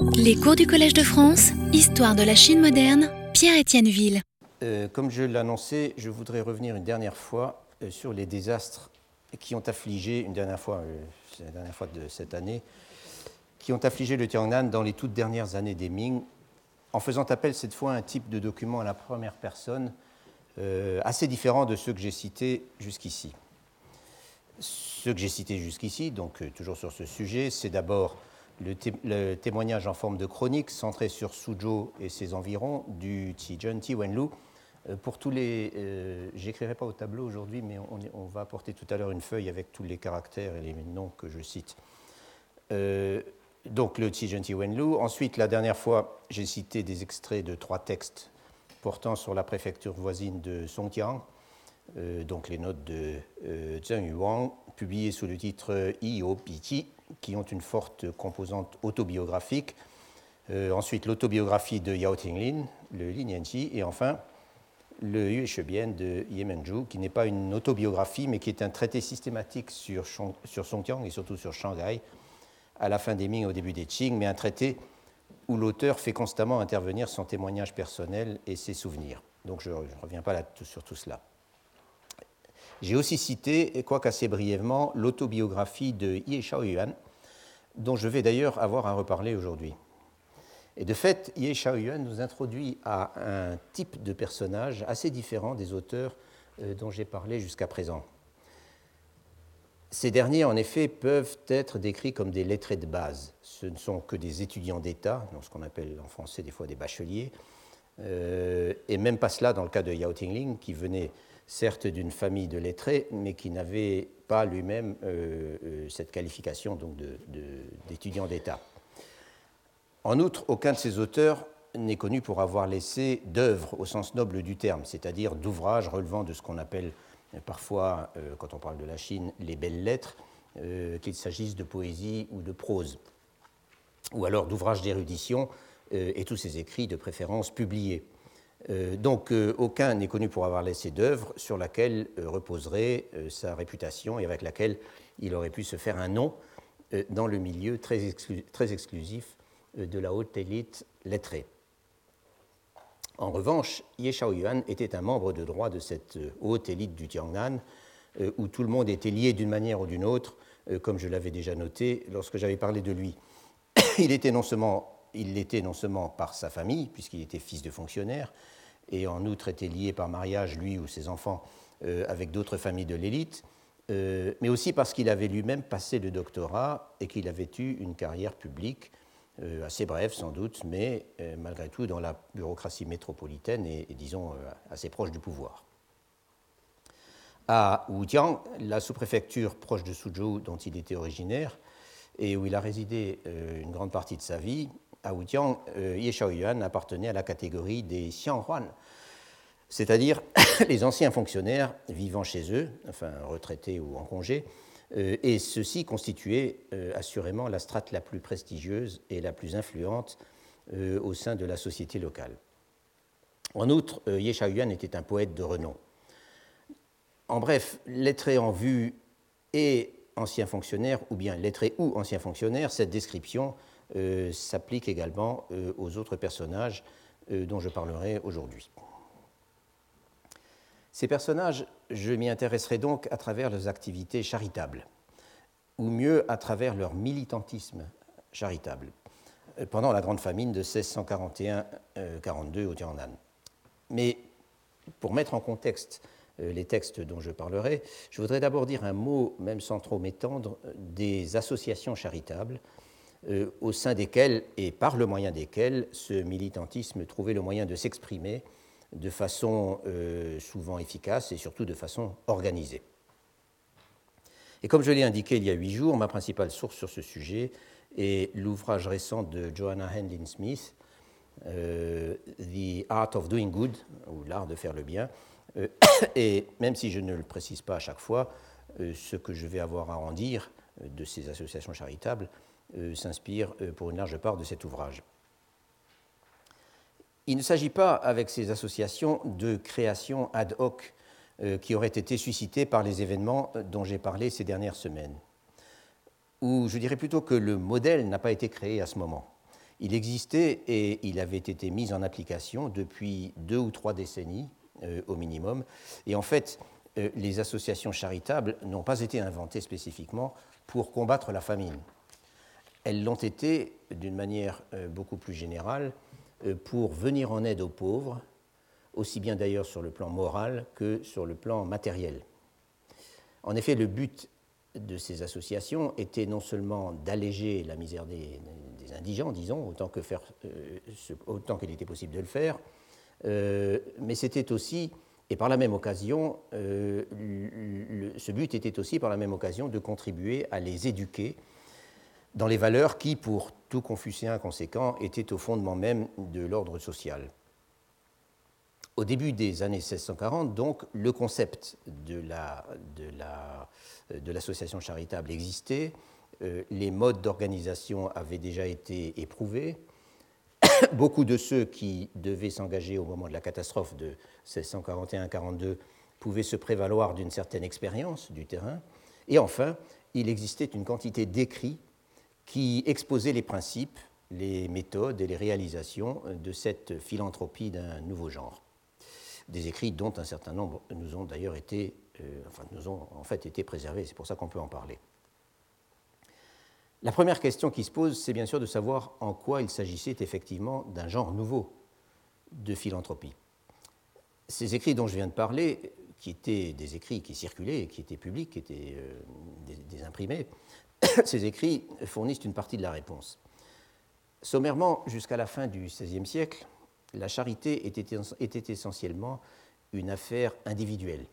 Les cours du Collège de France, Histoire de la Chine moderne, Pierre-Étienne Ville. Euh, comme je l'annonçais, je voudrais revenir une dernière fois euh, sur les désastres qui ont affligé, une dernière fois, euh, la dernière de cette année, qui ont affligé le Tiangnan dans les toutes dernières années des Ming, en faisant appel cette fois à un type de document à la première personne assez différent de ceux que j'ai cités jusqu'ici. Ceux que j'ai cités jusqu'ici, donc toujours sur ce sujet, c'est d'abord le, témoignage en forme de chronique centré sur Suzhou et ses environs du Tijun Ti Wenlu. Euh, pour tous les. Euh, j'écrirai pas au tableau aujourd'hui, mais on, va apporter tout à l'heure une feuille avec tous les caractères et les noms que je cite. Euh, donc le Tijun Ti Wenlu. Ensuite, la dernière fois, j'ai cité des extraits de trois textes portant sur la préfecture voisine de Songjiang, donc les notes de Zheng Yuang, publiées sous le titre Io Piti qui ont une forte composante autobiographique. Euh, ensuite, l'autobiographie de Yao Tinglin, le Lin Yanqi, et enfin le Yue Shebien de Yemenju, qui n'est pas une autobiographie, mais qui est un traité systématique sur, sur Songjiang et surtout sur Shanghai, à la fin des Ming et au début des Qing, mais un traité où l'auteur fait constamment intervenir son témoignage personnel et ses souvenirs. Donc je ne reviens pas là sur tout cela. J'ai aussi cité, quoique assez brièvement, l'autobiographie de Ye Shaoyuan, dont je vais d'ailleurs avoir à reparler aujourd'hui. Et de fait, Ye Shaoyuan nous introduit à un type de personnage assez différent des auteurs euh, dont j'ai parlé jusqu'à présent. Ces derniers, en effet, peuvent être décrits comme des lettrés de base. Ce ne sont que des étudiants d'État, ce qu'on appelle en français des fois des bacheliers, euh, et même pas cela dans le cas de Yao Tingling, qui venait certes d'une famille de lettrés, mais qui n'avait pas lui-même euh, euh, cette qualification d'étudiant d'État. En outre, aucun de ces auteurs n'est connu pour avoir laissé d'œuvres au sens noble du terme, c'est-à-dire d'ouvrages relevant de ce qu'on appelle euh, parfois, quand on parle de la Chine, les belles lettres, qu'il s'agisse de poésie ou de prose, ou alors d'ouvrages d'érudition et tous ces écrits de préférence publiés. Euh, donc euh, aucun n'est connu pour avoir laissé d'œuvre sur laquelle euh, reposerait sa réputation et avec laquelle il aurait pu se faire un nom dans le milieu très, exclusif de la haute élite lettrée. En revanche, Ye Shaoyuan était un membre de droit de cette haute élite du Tiangnan, où tout le monde était lié d'une manière ou d'une autre, comme je l'avais déjà noté lorsque j'avais parlé de lui. Il était non seulement il l'était non seulement par sa famille, puisqu'il était fils de fonctionnaire, et en outre était lié par mariage, lui ou ses enfants, euh, avec d'autres familles de l'élite, euh, mais aussi parce qu'il avait lui-même passé le doctorat et qu'il avait eu une carrière publique euh, assez brève sans doute, mais malgré tout dans la bureaucratie métropolitaine et, disons assez proche du pouvoir. À Wujiang, la sous-préfecture proche de Suzhou dont il était originaire et où il a résidé une grande partie de sa vie, à Wujiang, euh, Ye Shaoyuan appartenait à la catégorie des Xianghuan, c'est-à-dire les anciens fonctionnaires vivant chez eux, enfin retraités ou en congé, euh, et ceux-ci constituaient euh, assurément la strate la plus prestigieuse et la plus influente au sein de la société locale. En outre, Ye Shaoyuan était un poète de renom. En bref, lettré en vue et ancien fonctionnaire, ou bien lettré ou ancien fonctionnaire, cette description euh, s'applique également euh, aux autres personnages euh, dont je parlerai aujourd'hui. Ces personnages, je m'y intéresserai donc à travers leurs activités charitables, ou mieux à travers leur militantisme charitable, pendant la grande famine de 1641-42 au Tianan. Mais pour mettre en contexte les textes dont je parlerai, je voudrais d'abord dire un mot, même sans trop m'étendre, des associations charitables euh, au sein desquels et par le moyen desquels ce militantisme trouvait le moyen de s'exprimer de façon euh, souvent efficace et surtout de façon organisée. Et comme je l'ai indiqué il y a huit jours, ma principale source sur ce sujet est l'ouvrage récent de Joanna Handlin Smith, euh, The Art of Doing Good, ou l'art de faire le bien. et même si je ne le précise pas à chaque fois, ce que je vais avoir à en dire de ces associations charitables s'inspire euh, pour une large part de cet ouvrage. Il ne s'agit pas, avec ces associations, de création ad hoc euh, qui auraient été suscitées par les événements dont j'ai parlé ces dernières semaines. Ou je dirais plutôt que le modèle n'a pas été créé à ce moment. Il existait et il avait été mis en application depuis deux ou trois décennies euh, au minimum. Et en fait, euh, les associations charitables n'ont pas été inventées spécifiquement pour combattre la famine. Elles l'ont été d'une manière euh, beaucoup plus générale pour venir en aide aux pauvres, aussi bien d'ailleurs sur le plan moral que sur le plan matériel. En effet, le but de ces associations était non seulement d'alléger la misère des, indigents, disons, faire, autant qu'il était possible de le faire, euh, mais c'était aussi, et par la même occasion, euh, ce but était aussi par la même occasion de contribuer à les éduquer dans les valeurs qui, pour tout confucéen conséquent, étaient au fondement même de l'ordre social. Au début des années 1640, donc, le concept de l'association la, de charitable existait, euh, les modes d'organisation avaient déjà été éprouvés, beaucoup de ceux qui devaient s'engager au moment de la catastrophe de 1641-42 pouvaient se prévaloir d'une certaine expérience du terrain. Et enfin, il existait une quantité d'écrits qui exposaient les principes, les méthodes et les réalisations de cette philanthropie d'un nouveau genre. Des écrits dont un certain nombre nous ont d'ailleurs été, euh, enfin, nous ont en fait été préservés, c'est pour ça qu'on peut en parler. La première question qui se pose, c'est bien sûr de savoir en quoi il s'agissait effectivement d'un genre nouveau de philanthropie. Ces écrits dont je viens de parler, qui étaient des écrits qui circulaient, qui étaient publics, qui étaient euh, des, imprimés, ces écrits fournissent une partie de la réponse. Sommairement, jusqu'à la fin du XVIe siècle, la charité était, essentiellement une affaire individuelle.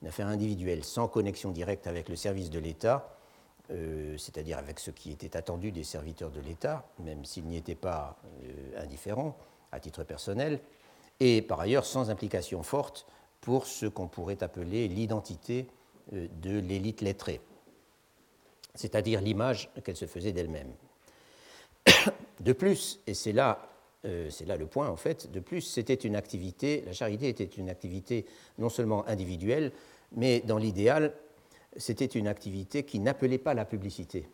Une affaire individuelle sans connexion directe avec le service de l'État euh, c'est-à-dire avec ce qui était attendu des serviteurs de l'État, même s'ils n'y étaient pas euh, indifférents à titre personnel, et par ailleurs sans implication forte pour ce qu'on pourrait appeler l'identité euh, de l'élite lettrée, c'est-à-dire l'image qu'elle se faisait d'elle-même. De plus, et c'est là, c'est là le point en fait, de plus, c'était une activité, la charité était une activité non seulement individuelle, mais dans l'idéal, c'était une activité qui n'appelait pas la publicité,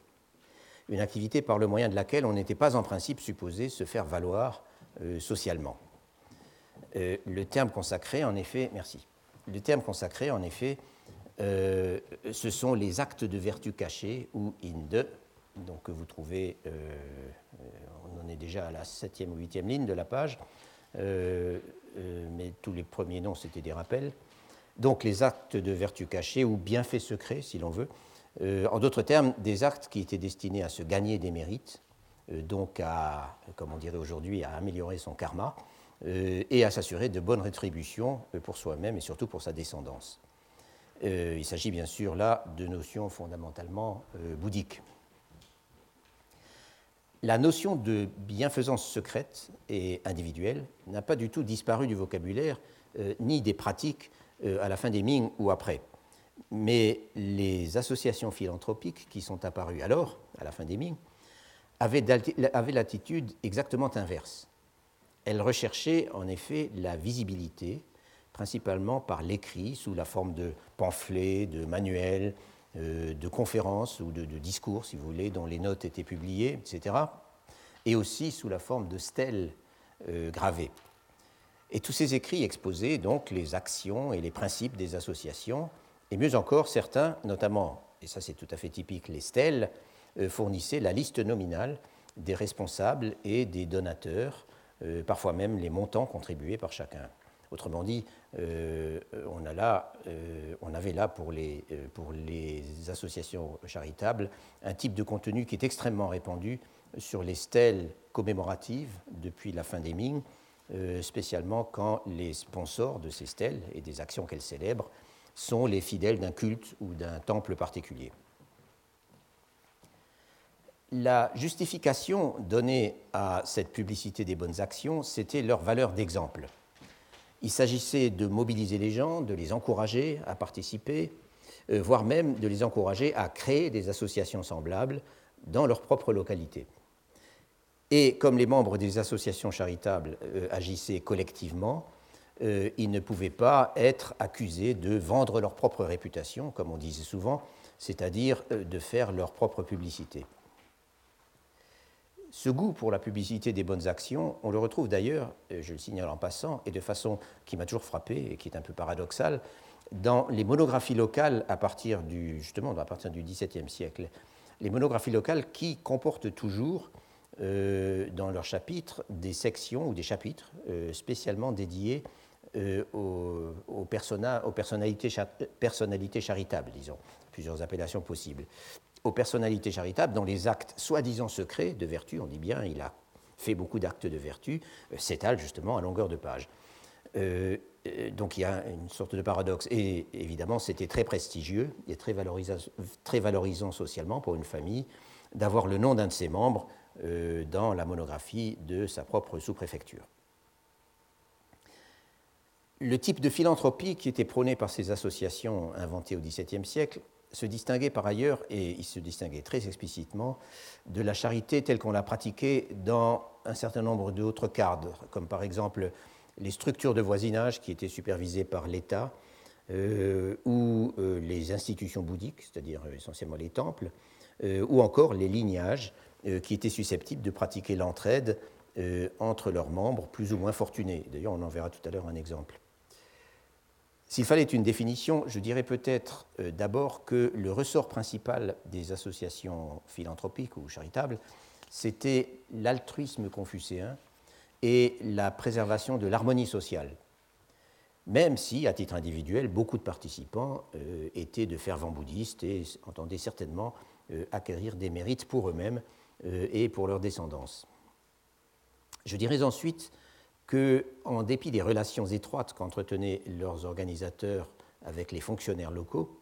une activité par le moyen de laquelle on n'était pas en principe supposé se faire valoir euh, socialement. Euh, le terme consacré, en effet, merci. Le terme consacré, en effet, euh, ce sont les actes de vertu cachés ou inde, donc que vous trouvez, on en est déjà à la septième ou huitième ligne de la page, mais tous les premiers noms c'était des rappels donc les actes de vertu cachée ou bienfaits secrets, si l'on veut. Euh, en d'autres termes, des actes qui étaient destinés à se gagner des mérites, euh, donc à, comme on dirait aujourd'hui, à améliorer son karma euh, et à s'assurer de bonnes rétributions pour soi-même et surtout pour sa descendance. Il s'agit bien sûr là de notions fondamentalement bouddhiques. La notion de bienfaisance secrète et individuelle n'a pas du tout disparu du vocabulaire ni des pratiques euh, à la fin des Ming ou après. Mais les associations philanthropiques qui sont apparues alors, à la fin des Ming, avaient, l'attitude exactement inverse. Elles recherchaient en effet la visibilité, principalement par l'écrit, sous la forme de pamphlets, de manuels, euh, de conférences ou de, discours, si vous voulez, dont les notes étaient publiées, etc. Et aussi sous la forme de stèles euh, gravées. Et tous ces écrits exposaient donc les actions et les principes des associations, et mieux encore, certains, notamment, et ça c'est tout à fait typique, les stèles, euh, fournissaient la liste nominale des responsables et des donateurs, parfois même les montants contribués par chacun. Autrement dit, euh, là, on, avait là pour les, pour les associations charitables un type de contenu qui est extrêmement répandu sur les stèles commémoratives depuis la fin des Ming, euh, spécialement quand les sponsors de ces stèles et des actions qu'elles célèbrent sont les fidèles d'un culte ou d'un temple particulier. La justification donnée à cette publicité des bonnes actions, c'était leur valeur d'exemple. Il s'agissait de mobiliser les gens, de les encourager à participer, euh, voire même de les encourager à créer des associations semblables dans leur propre localité. Et comme les membres des associations charitables euh, agissaient collectivement, euh, ils ne pouvaient pas être accusés de vendre leur propre réputation, comme on disait souvent, c'est-à-dire de faire leur propre publicité. Ce goût pour la publicité des bonnes actions, on le retrouve d'ailleurs, je le signale en passant, et de façon qui m'a toujours frappé et qui est un peu paradoxale, dans les monographies locales à partir du, justement, à XVIIe siècle. Les monographies locales qui comportent toujours euh, dans leurs chapitres des sections ou des chapitres euh, spécialement dédiés euh, aux, personnalités, charitables, disons, plusieurs appellations possibles. Aux personnalités charitables dont les actes soi-disant secrets de vertu, on dit bien, il a fait beaucoup d'actes de vertu, s'étalent justement à longueur de page. donc il y a une sorte de paradoxe. Et évidemment, c'était très prestigieux et très valorisant, socialement pour une famille d'avoir le nom d'un de ses membres euh, dans la monographie de sa propre sous-préfecture. Le type de philanthropie qui était prôné par ces associations inventées au XVIIe siècle se distinguait par ailleurs, et il se distinguait très explicitement, de la charité telle qu'on l'a pratiquée dans un certain nombre d'autres cadres, comme par exemple les structures de voisinage qui étaient supervisées par l'État, euh, ou euh, les institutions bouddhiques, c'est-à-dire essentiellement les temples, ou encore les lignages, euh, qui étaient susceptibles de pratiquer l'entraide euh, entre leurs membres plus ou moins fortunés. D'ailleurs, on en verra tout à l'heure un exemple. S'il fallait une définition, je dirais peut-être euh, d'abord que le ressort principal des associations philanthropiques ou charitables, c'était l'altruisme confucéen et la préservation de l'harmonie sociale. Même si, à titre individuel, beaucoup de participants étaient de fervents bouddhistes et entendaient certainement acquérir des mérites pour eux-mêmes euh, et pour leur descendance. Je dirais ensuite que, en dépit des relations étroites qu'entretenaient leurs organisateurs avec les fonctionnaires locaux,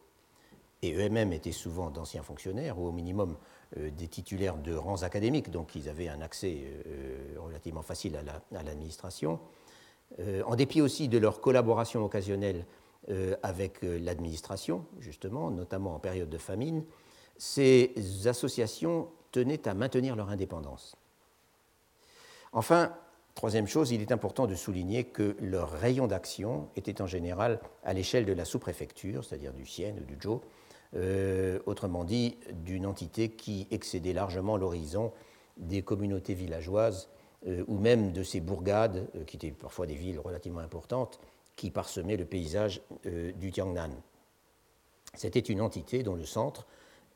et eux-mêmes étaient souvent d'anciens fonctionnaires, ou au minimum euh, des titulaires de rangs académiques, donc ils avaient un accès euh, relativement facile à l'administration, en dépit aussi de leur collaboration occasionnelle avec l'administration, justement, notamment en période de famine, ces associations tenaient à maintenir leur indépendance. Enfin, troisième chose, il est important de souligner que leur rayon d'action était en général à l'échelle de la sous-préfecture, c'est-à-dire du Sienne ou du Zhou, euh, autrement dit d'une entité qui excédait largement l'horizon des communautés villageoises euh, ou même de ces bourgades, euh, qui étaient parfois des villes relativement importantes, qui parsemaient le paysage du Tiangnan. C'était une entité dont le centre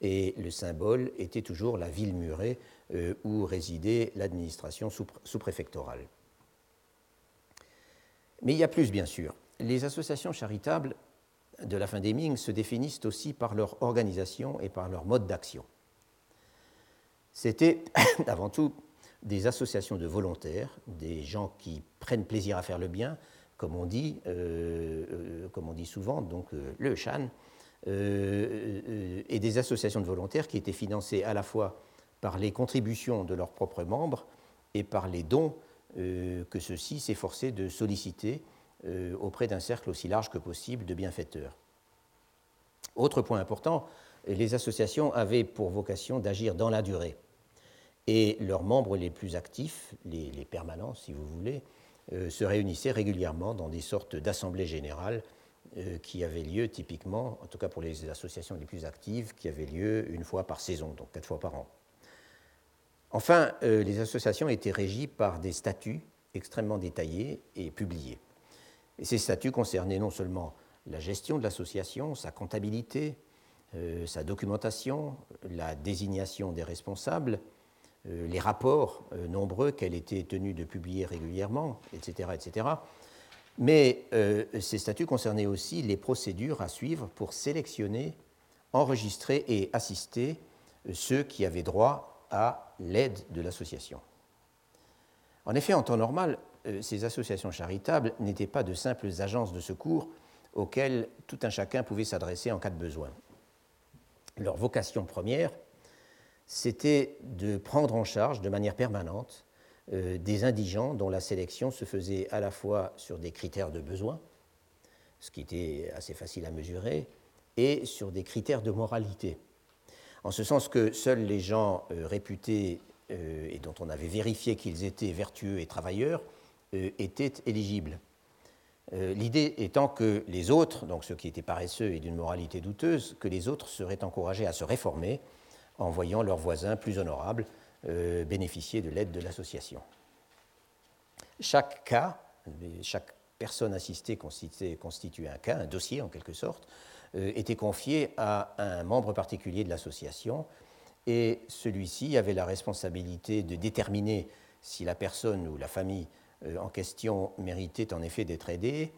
et le symbole était toujours la ville murée euh, où résidait l'administration sous-préfectorale. Mais il y a plus, bien sûr. Les associations charitables de la fin des Ming se définissent aussi par leur organisation et par leur mode d'action. C'était avant tout des associations de volontaires, des gens qui prennent plaisir à faire le bien, comme on dit, euh, euh, souvent, donc le Shan, et des associations de volontaires qui étaient financées à la fois par les contributions de leurs propres membres et par les dons euh, que ceux-ci s'efforçaient de solliciter auprès d'un cercle aussi large que possible de bienfaiteurs. Autre point important, les associations avaient pour vocation d'agir dans la durée. Et leurs membres les plus actifs, les, permanents si vous voulez, se réunissaient régulièrement dans des sortes d'assemblées générales euh, qui avait lieu typiquement, en tout cas pour les associations les plus actives, qui avait lieu une fois par saison, donc quatre fois par an. Enfin, euh, les associations étaient régies par des statuts extrêmement détaillés et publiés. Et ces statuts concernaient non seulement la gestion de l'association, sa comptabilité, euh, sa documentation, la désignation des responsables, les rapports nombreux qu'elle était tenue de publier régulièrement, etc., etc., mais euh, ces statuts concernaient aussi les procédures à suivre pour sélectionner, enregistrer et assister euh, ceux qui avaient droit à l'aide de l'association. En effet, en temps normal, euh, ces associations charitables n'étaient pas de simples agences de secours auxquelles tout un chacun pouvait s'adresser en cas de besoin. Leur vocation première, c'était de prendre en charge de manière permanente euh, des indigents dont la sélection se faisait à la fois sur des critères de besoin, ce qui était assez facile à mesurer, et sur des critères de moralité. En ce sens que seuls les gens euh, réputés euh, et dont on avait vérifié qu'ils étaient vertueux et travailleurs étaient éligibles. L'idée étant que les autres, donc ceux qui étaient paresseux et d'une moralité douteuse, que les autres seraient encouragés à se réformer en voyant leurs voisins plus honorables bénéficier de l'aide de l'association. Chaque cas, chaque personne assistée constituait un cas, un dossier en quelque sorte, était confié à un membre particulier de l'association et celui-ci avait la responsabilité de déterminer si la personne ou la famille en question méritait en effet d'être aidée,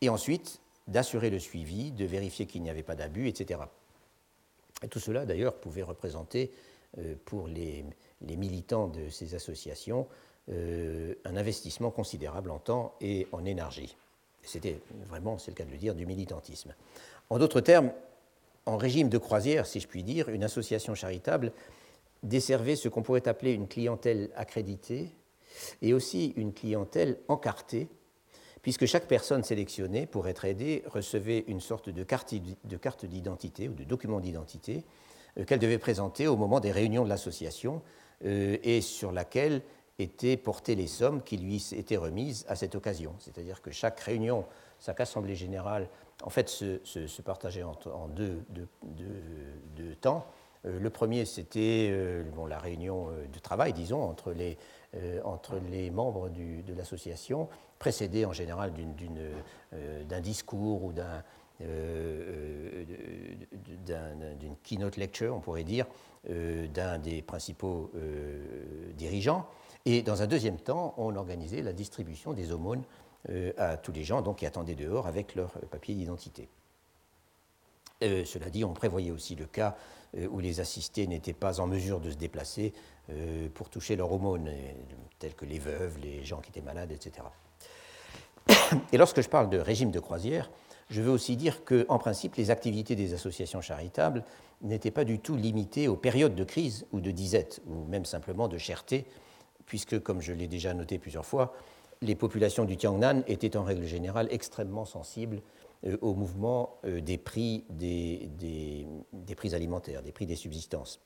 et ensuite d'assurer le suivi, de vérifier qu'il n'y avait pas d'abus, etc. Et tout cela, d'ailleurs, pouvait représenter euh, pour les, militants de ces associations euh, un investissement considérable en temps et en énergie. C'était vraiment, c'est le cas de le dire, du militantisme. En d'autres termes, en régime de croisière, si je puis dire, une association charitable desservait ce qu'on pourrait appeler une clientèle accréditée et aussi une clientèle encartée puisque chaque personne sélectionnée pour être aidée recevait une sorte de carte d'identité ou de document d'identité euh, qu'elle devait présenter au moment des réunions de l'association euh, et sur laquelle étaient portées les sommes qui lui étaient remises à cette occasion. C'est-à-dire que chaque réunion, chaque assemblée générale, en fait, se, partageait en, deux, temps. Euh, le premier, c'était bon, la réunion de travail, disons, entre les, membres de l'association, précédé en général euh, d'un discours ou euh, euh, d'une keynote lecture, on pourrait dire, d'un des principaux dirigeants. Et dans un deuxième temps, on organisait la distribution des aumônes à tous les gens donc, qui attendaient dehors avec leur papier d'identité. cela dit, on prévoyait aussi le cas où les assistés n'étaient pas en mesure de se déplacer pour toucher leur aumône, tels que les veuves, les gens qui étaient malades, etc. Et lorsque je parle de régime de croisière, je veux aussi dire qu'en principe, les activités des associations charitables n'étaient pas du tout limitées aux périodes de crise ou de disette, ou même simplement de cherté, puisque, comme je l'ai déjà noté plusieurs fois, les populations du Tiangnan étaient en règle générale extrêmement sensibles euh, au mouvement euh, des prix, des, des prix alimentaires, des prix des subsistances.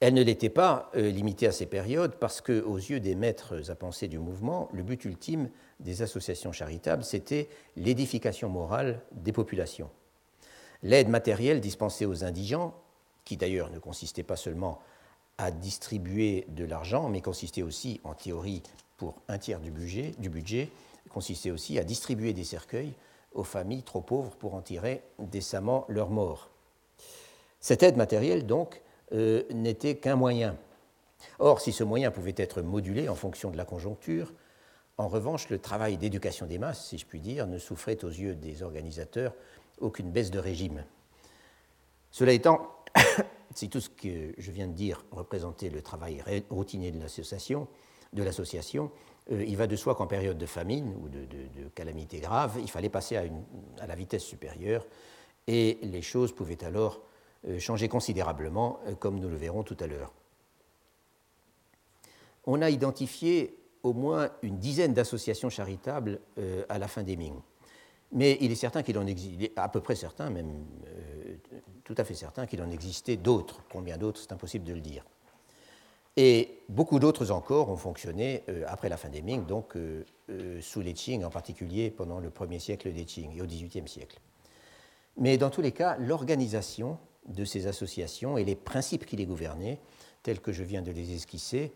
Elle ne l'était pas euh, limitée à ces périodes parce que, aux yeux des maîtres à penser du mouvement, le but ultime des associations charitables, c'était l'édification morale des populations. L'aide matérielle dispensée aux indigents, qui d'ailleurs ne consistait pas seulement à distribuer de l'argent, mais consistait aussi, en théorie, pour un tiers du budget, du budget, consistait aussi à distribuer des cercueils aux familles trop pauvres pour en tirer décemment leur mort. Cette aide matérielle, donc, euh, n'était qu'un moyen. Or, si ce moyen pouvait être modulé en fonction de la conjoncture, en revanche, le travail d'éducation des masses, si je puis dire, ne souffrait aux yeux des organisateurs aucune baisse de régime. Cela étant, si tout ce que je viens de dire représentait le travail routinier de l'association, euh, il va de soi qu'en période de famine ou de, calamité grave, il fallait passer à, la vitesse supérieure et les choses pouvaient alors changé considérablement, euh, comme nous le verrons tout à l'heure. On a identifié au moins une dizaine d'associations charitables euh, à la fin des Ming. Mais il est certain qu'il en existait, à peu près certain, même tout à fait certain, qu'il en existait d'autres. Combien d'autres, c'est impossible de le dire. Et beaucoup d'autres encore ont fonctionné après la fin des Ming, donc sous les Qing, en particulier pendant le premier siècle des Qing et au XVIIIe siècle. Mais dans tous les cas, l'organisation de ces associations et les principes qui les gouvernaient, tels que je viens de les esquisser,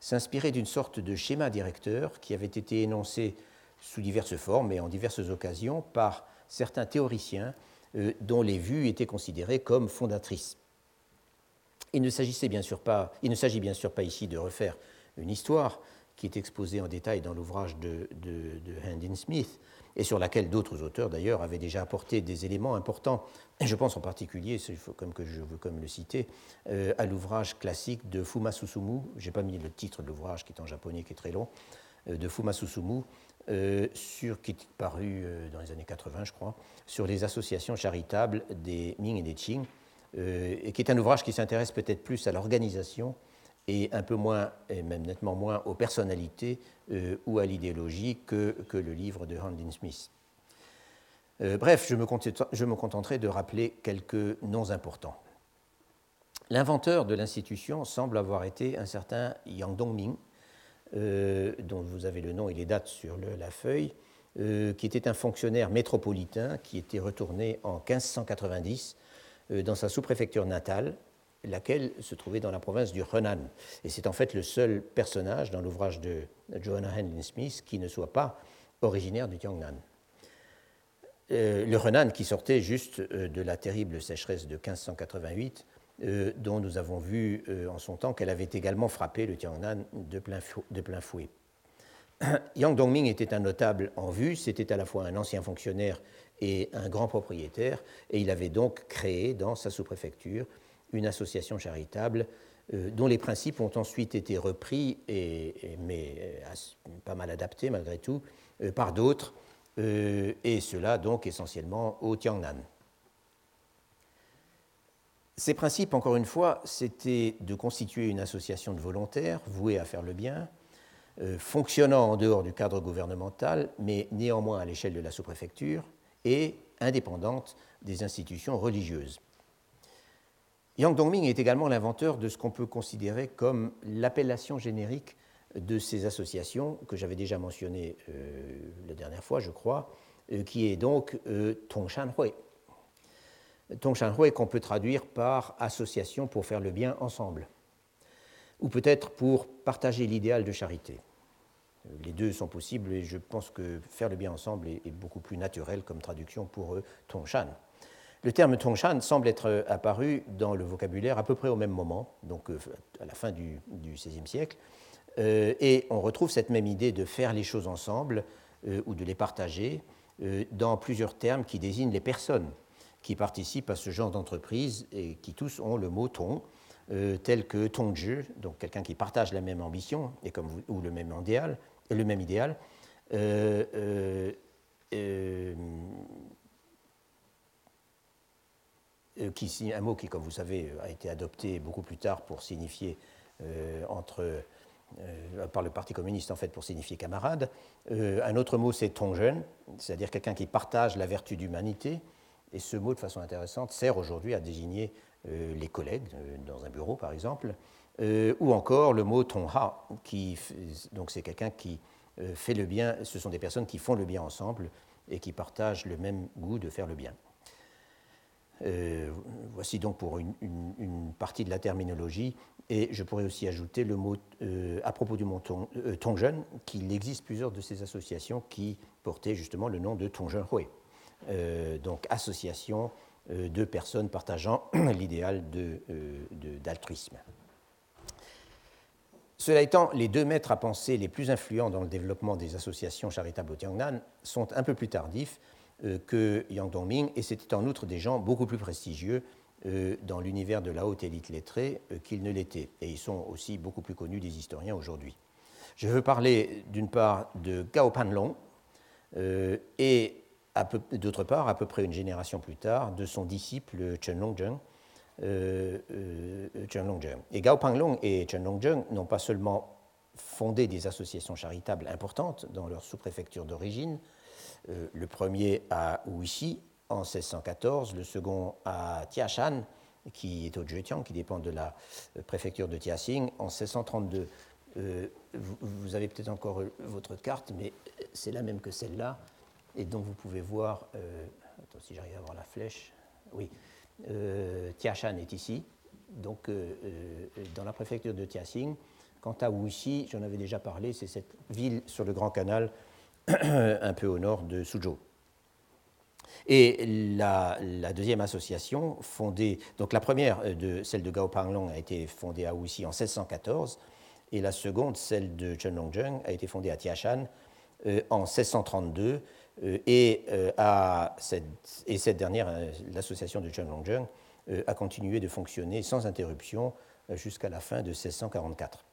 s'inspiraient d'une sorte de schéma directeur qui avait été énoncé sous diverses formes et en diverses occasions par certains théoriciens euh, dont les vues étaient considérées comme fondatrices. Il ne s'agissait bien sûr s'agit bien sûr pas ici de refaire une histoire qui est exposée en détail dans l'ouvrage de, de, de Smith, et sur laquelle d'autres auteurs d'ailleurs avaient déjà apporté des éléments importants. je pense en particulier, comme je veux comme le citer, euh, à l'ouvrage classique de Fuma Susumu, j'ai pas mis le titre de l'ouvrage qui est en japonais, qui est très long, euh, de Fuma Susumu, euh, sur, qui est paru dans les années 80, je crois, sur les associations charitables des Ming et des Qing, et qui est un ouvrage qui s'intéresse peut-être plus à l'organisation et un peu moins, et même nettement moins, aux personnalités euh, ou à l'idéologie que, le livre de Handin Smith. Euh, bref, je me, contenterai de rappeler quelques noms importants. L'inventeur de l'institution semble avoir été un certain Yang Dongming, euh, dont vous avez le nom et les dates sur la feuille, qui était un fonctionnaire métropolitain qui était retourné en 1590 dans sa sous-préfecture natale laquelle se trouvait dans la province du Henan. Et c'est en fait le seul personnage dans l'ouvrage de Joanna Henlin Smith qui ne soit pas originaire du Tiangnan. Euh, le Henan qui sortait juste euh, de la terrible sécheresse de 1588, euh, dont nous avons vu en son temps qu'elle avait également frappé le Tiangnan de plein, de plein fouet. Yang Dongming était un notable en vue, c'était à la fois un ancien fonctionnaire et un grand propriétaire, et il avait donc créé dans sa sous-préfecture une association charitable dont les principes ont ensuite été repris, mais pas mal adaptés malgré tout, par d'autres euh, et cela donc essentiellement au Tiangnan. Ces principes, encore une fois, c'était de constituer une association de volontaires vouée à faire le bien, euh, fonctionnant en dehors du cadre gouvernemental, mais néanmoins à l'échelle de la sous-préfecture, et indépendante des institutions religieuses. Yang Dongming est également l'inventeur de ce qu'on peut considérer comme l'appellation générique de ces associations que j'avais déjà mentionnées euh, la dernière fois, je crois, euh, qui est donc euh, Tongshan Hui. Tongshan Hui qu'on peut traduire par association pour faire le bien ensemble, ou peut-être pour partager l'idéal de charité. Les deux sont possibles et je pense que faire le bien ensemble est, beaucoup plus naturel comme traduction pour eux, Tongshan. Le terme Tongshan semble être apparu dans le vocabulaire à peu près au même moment, donc à la fin du XVIe siècle, euh, et on retrouve cette même idée de faire les choses ensemble euh, ou de les partager euh, dans plusieurs termes qui désignent les personnes qui participent à ce genre d'entreprise et qui tous ont le mot ton, tel que tongju, donc quelqu'un qui partage la même ambition ou le même idéal, le même idéal qui, un mot qui, comme vous savez, a été adopté beaucoup plus tard pour signifier entre euh, par le Parti communiste en fait pour signifier camarade. Euh, un autre mot c'est jeune, c'est-à-dire quelqu'un qui partage la vertu d'humanité. Et ce mot, de façon intéressante, sert aujourd'hui à désigner euh, les collègues dans un bureau, par exemple, ou encore le mot tonha, qui donc c'est quelqu'un qui fait le bien. Ce sont des personnes qui font le bien ensemble et qui partagent le même goût de faire le bien. Voici donc pour une, partie de la terminologie et je pourrais aussi ajouter le mot, euh, à propos du mot euh, Tongjeun, qu'il existe plusieurs de ces associations qui portaient justement le nom de Tongjeun Hui. Euh, donc association de personnes partageant l'idéal d'altruisme. Cela étant, les deux maîtres à penser les plus influents dans le développement des associations charitables au Tiangnan sont un peu plus tardifs que Yang Dongming, et c'était en outre des gens beaucoup plus prestigieux euh, dans l'univers de la haute élite lettrée euh, qu'ils ne l'étaient. Et ils sont aussi beaucoup plus connus des historiens aujourd'hui. Je veux parler d'une part de Gao Panlong euh, et d'autre part, à peu près une génération plus tard, de son disciple Chen Longzheng. Euh, Et Gao Panlong et Chen Longzheng n'ont pas seulement fondé des associations charitables importantes dans leur sous-préfecture d'origine, le premier à Wuxi en 1614, le second à Tiashan, qui est au Zhejiang, qui dépend de la euh, préfecture de Tiaxing, en 1632. Euh, vous, avez peut-être encore euh, votre carte, mais c'est la même que celle-là, et donc vous pouvez voir, attends si j'arrive à voir la flèche, oui, Tiashan est ici, donc dans la préfecture de Tiaxing. Quant à Wuxi, j'en avais déjà parlé, c'est cette ville sur le Grand Canal, un peu au nord de Suzhou. Et la, deuxième association, fondée, donc la première, euh, de, celle de Gao Panglong, a été fondée à Wuxi en 1614, et la seconde, celle de Chen Longzheng, a été fondée à Tiashan euh, en 1632, euh, et, cette, et cette dernière, l'association de Chen Longzheng, a continué de fonctionner sans interruption jusqu'à la fin de 1644.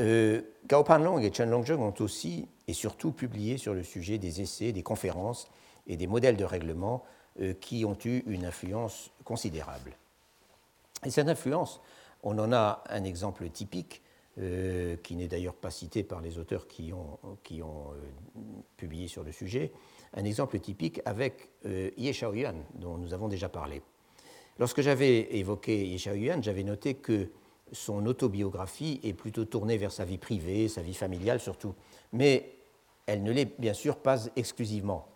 Gao Panlong et Chen Longzheng ont aussi et surtout publié sur le sujet des essais, des conférences et des modèles de règlement euh, qui ont eu une influence considérable. Et cette influence, on en a un exemple typique, euh, qui n'est d'ailleurs pas cité par les auteurs qui ont, qui ont euh, publié sur le sujet, un exemple typique avec Ye Shaoyuan, dont nous avons déjà parlé. Lorsque j'avais évoqué Ye Shaoyuan, j'avais noté que son autobiographie est plutôt tournée vers sa vie privée, sa vie familiale surtout, mais elle ne l'est bien sûr pas exclusivement.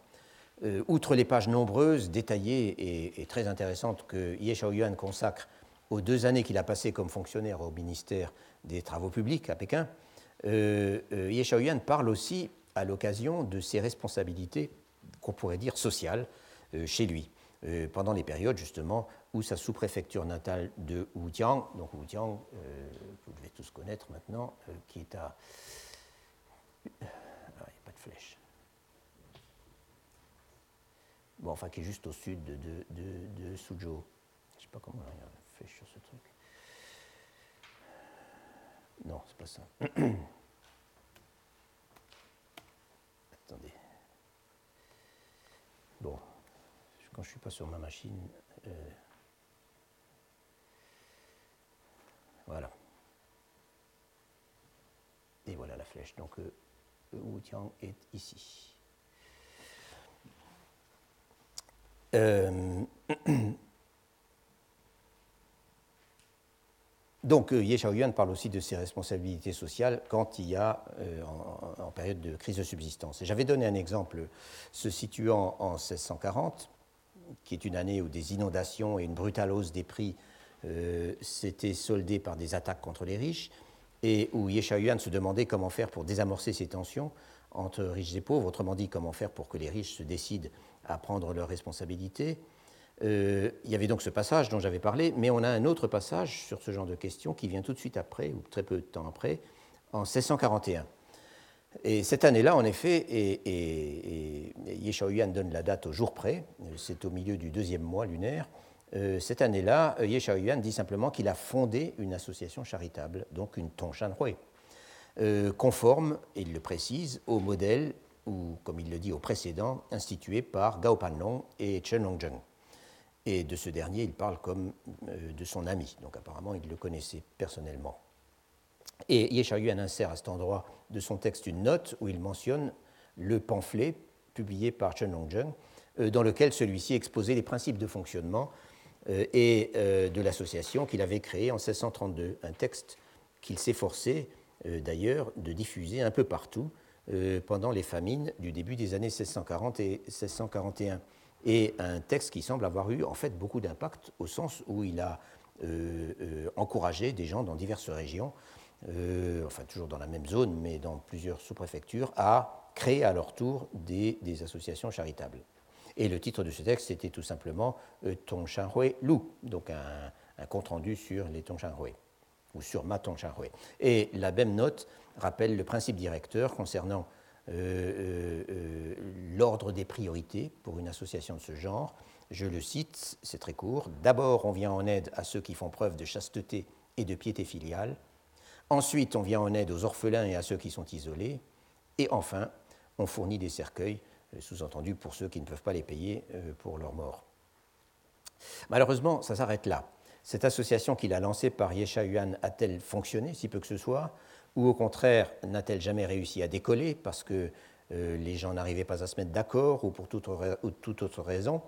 Euh, outre les pages nombreuses, détaillées et, très intéressantes que Ye Shaoyuan consacre aux deux années qu'il a passées comme fonctionnaire au ministère des Travaux publics à Pékin, euh, Ye Xiaoyuan parle aussi à l'occasion de ses responsabilités, qu'on pourrait dire sociales, chez lui, pendant les périodes justement où sa sous-préfecture natale de Wujiang, donc Wujiang, que vous devez tous connaître maintenant, qui est à Bon, enfin, qui est juste au sud de, de, Suzhou. Je ne sais pas comment il y a une flèche sur ce truc. Non, c'est pas ça. Attendez. Bon, quand je ne suis pas sur ma machine. Euh, voilà. Et voilà la flèche. Donc, euh, Tiang est ici. Euh, donc, euh, Ye Xiaoyuan parle aussi de ses responsabilités sociales quand il y a, en, période de crise de subsistance. J'avais donné un exemple se situant en 1640, qui est une année où des inondations et une brutale hausse des prix s'étaient soldées par des attaques contre les riches, et où Ye Xiaoyuan se demandait comment faire pour désamorcer ces tensions entre riches et pauvres, autrement dit, comment faire pour que les riches se décident à prendre leurs responsabilités. Euh, il y avait donc ce passage dont j'avais parlé, mais on a un autre passage sur ce genre de questions qui vient tout de suite après, ou très peu de temps après, en 1641. Et cette année-là, en effet, et, et, donne la date au jour près, c'est au milieu du deuxième mois lunaire, euh, cette année-là, Ye Xiaoyuan dit simplement qu'il a fondé une association charitable, donc une Tongshan Hui, euh, conforme, il le précise, au modèle ou comme il le dit au précédent, institué par Gao Panlong et Chen Longzheng. Et de ce dernier, il parle comme euh, de son ami, donc apparemment il le connaissait personnellement. Et Ye Xiaoyuan insère à cet endroit de son texte une note où il mentionne le pamphlet publié par Chen Longzheng, euh, dans lequel celui-ci exposait les principes de fonctionnement euh, et de l'association qu'il avait créée en 1632, un texte qu'il s'efforçait d'ailleurs de diffuser un peu partout, euh, pendant les famines du début des années 1640 et 1641. Et un texte qui semble avoir eu en fait beaucoup d'impact au sens où il a euh, euh, encouragé des gens dans diverses régions, enfin toujours dans la même zone, mais dans plusieurs sous-préfectures, à créer à leur tour des, associations charitables. Et le titre de ce texte était tout simplement Tongshanhui Lu, donc un, compte-rendu sur les Tongshanhui, ou sur ma Tongshanhui. Et la même note rappelle le principe directeur concernant euh, euh, euh, l'ordre des priorités pour une association de ce genre. Je le cite, c'est très court. D'abord, on vient en aide à ceux qui font preuve de chasteté et de piété filiale. Ensuite, on vient en aide aux orphelins et à ceux qui sont isolés. Et enfin, on fournit des cercueils, sous-entendu pour ceux qui ne peuvent pas les payer pour leur mort. Malheureusement, ça s'arrête là. Cette association qu'il a lancée par Yesha Yuan a-t-elle fonctionné, si peu que ce soit ou au contraire, n'a-t-elle jamais réussi à décoller parce que euh, les gens n'arrivaient pas à se mettre d'accord ou pour toute, autre raison?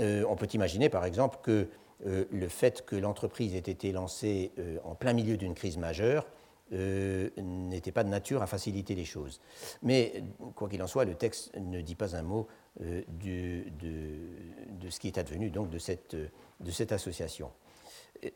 Euh, On peut imaginer par exemple que euh, le fait que l'entreprise ait été lancée en plein milieu d'une crise majeure n'était pas de nature à faciliter les choses. Mais quoi qu'il en soit, le texte ne dit pas un mot de, de, ce qui est advenu donc de cette, de cette association.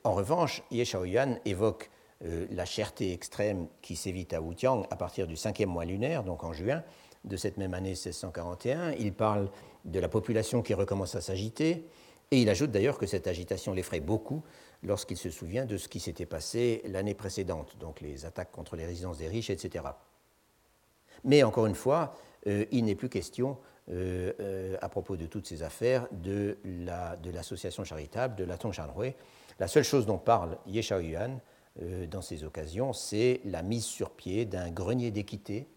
En revanche, Ye Xiaoyuan évoque euh, la cherté extrême qui sévit à Wutiang à partir du cinquième mois lunaire, donc en juin de cette même année 1641. Il parle de la population qui recommence à s'agiter, et il ajoute d'ailleurs que cette agitation l'effraie beaucoup lorsqu'il se souvient de ce qui s'était passé l'année précédente, donc les attaques contre les résidences des riches, etc. Mais encore une fois, euh, il n'est plus question, euh, à propos de toutes ces affaires, de l'association charitable, de la Tongshanhui. La seule chose dont parle Ye Xiaoyuan, euh, dans ces occasions, c'est la mise sur pied d'un grenier d'équité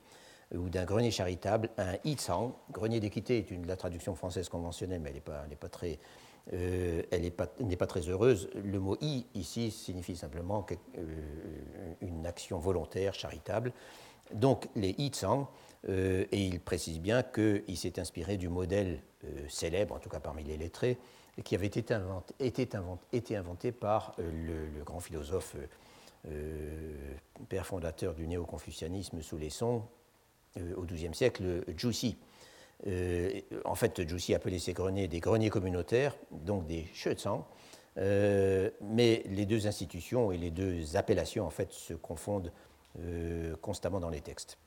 euh, ou d'un grenier charitable, un Yitsang. Grenier d'équité est la traduction française conventionnelle, mais elle n'est pas, très, euh, elle n'est pas, très heureuse. Le mot i ici signifie simplement une action volontaire, charitable. Donc les Yitsang, et il précise bien qu'il s'est inspiré du modèle célèbre, en tout cas parmi les lettrés, qui avait été inventé, par le, grand philosophe euh, père fondateur du néo-confucianisme sous les sons euh, au XIIe siècle, euh, en fait, Zhu appelait ces greniers des greniers communautaires, donc des shezang, mais les deux institutions et les deux appellations se confondent constamment dans les textes.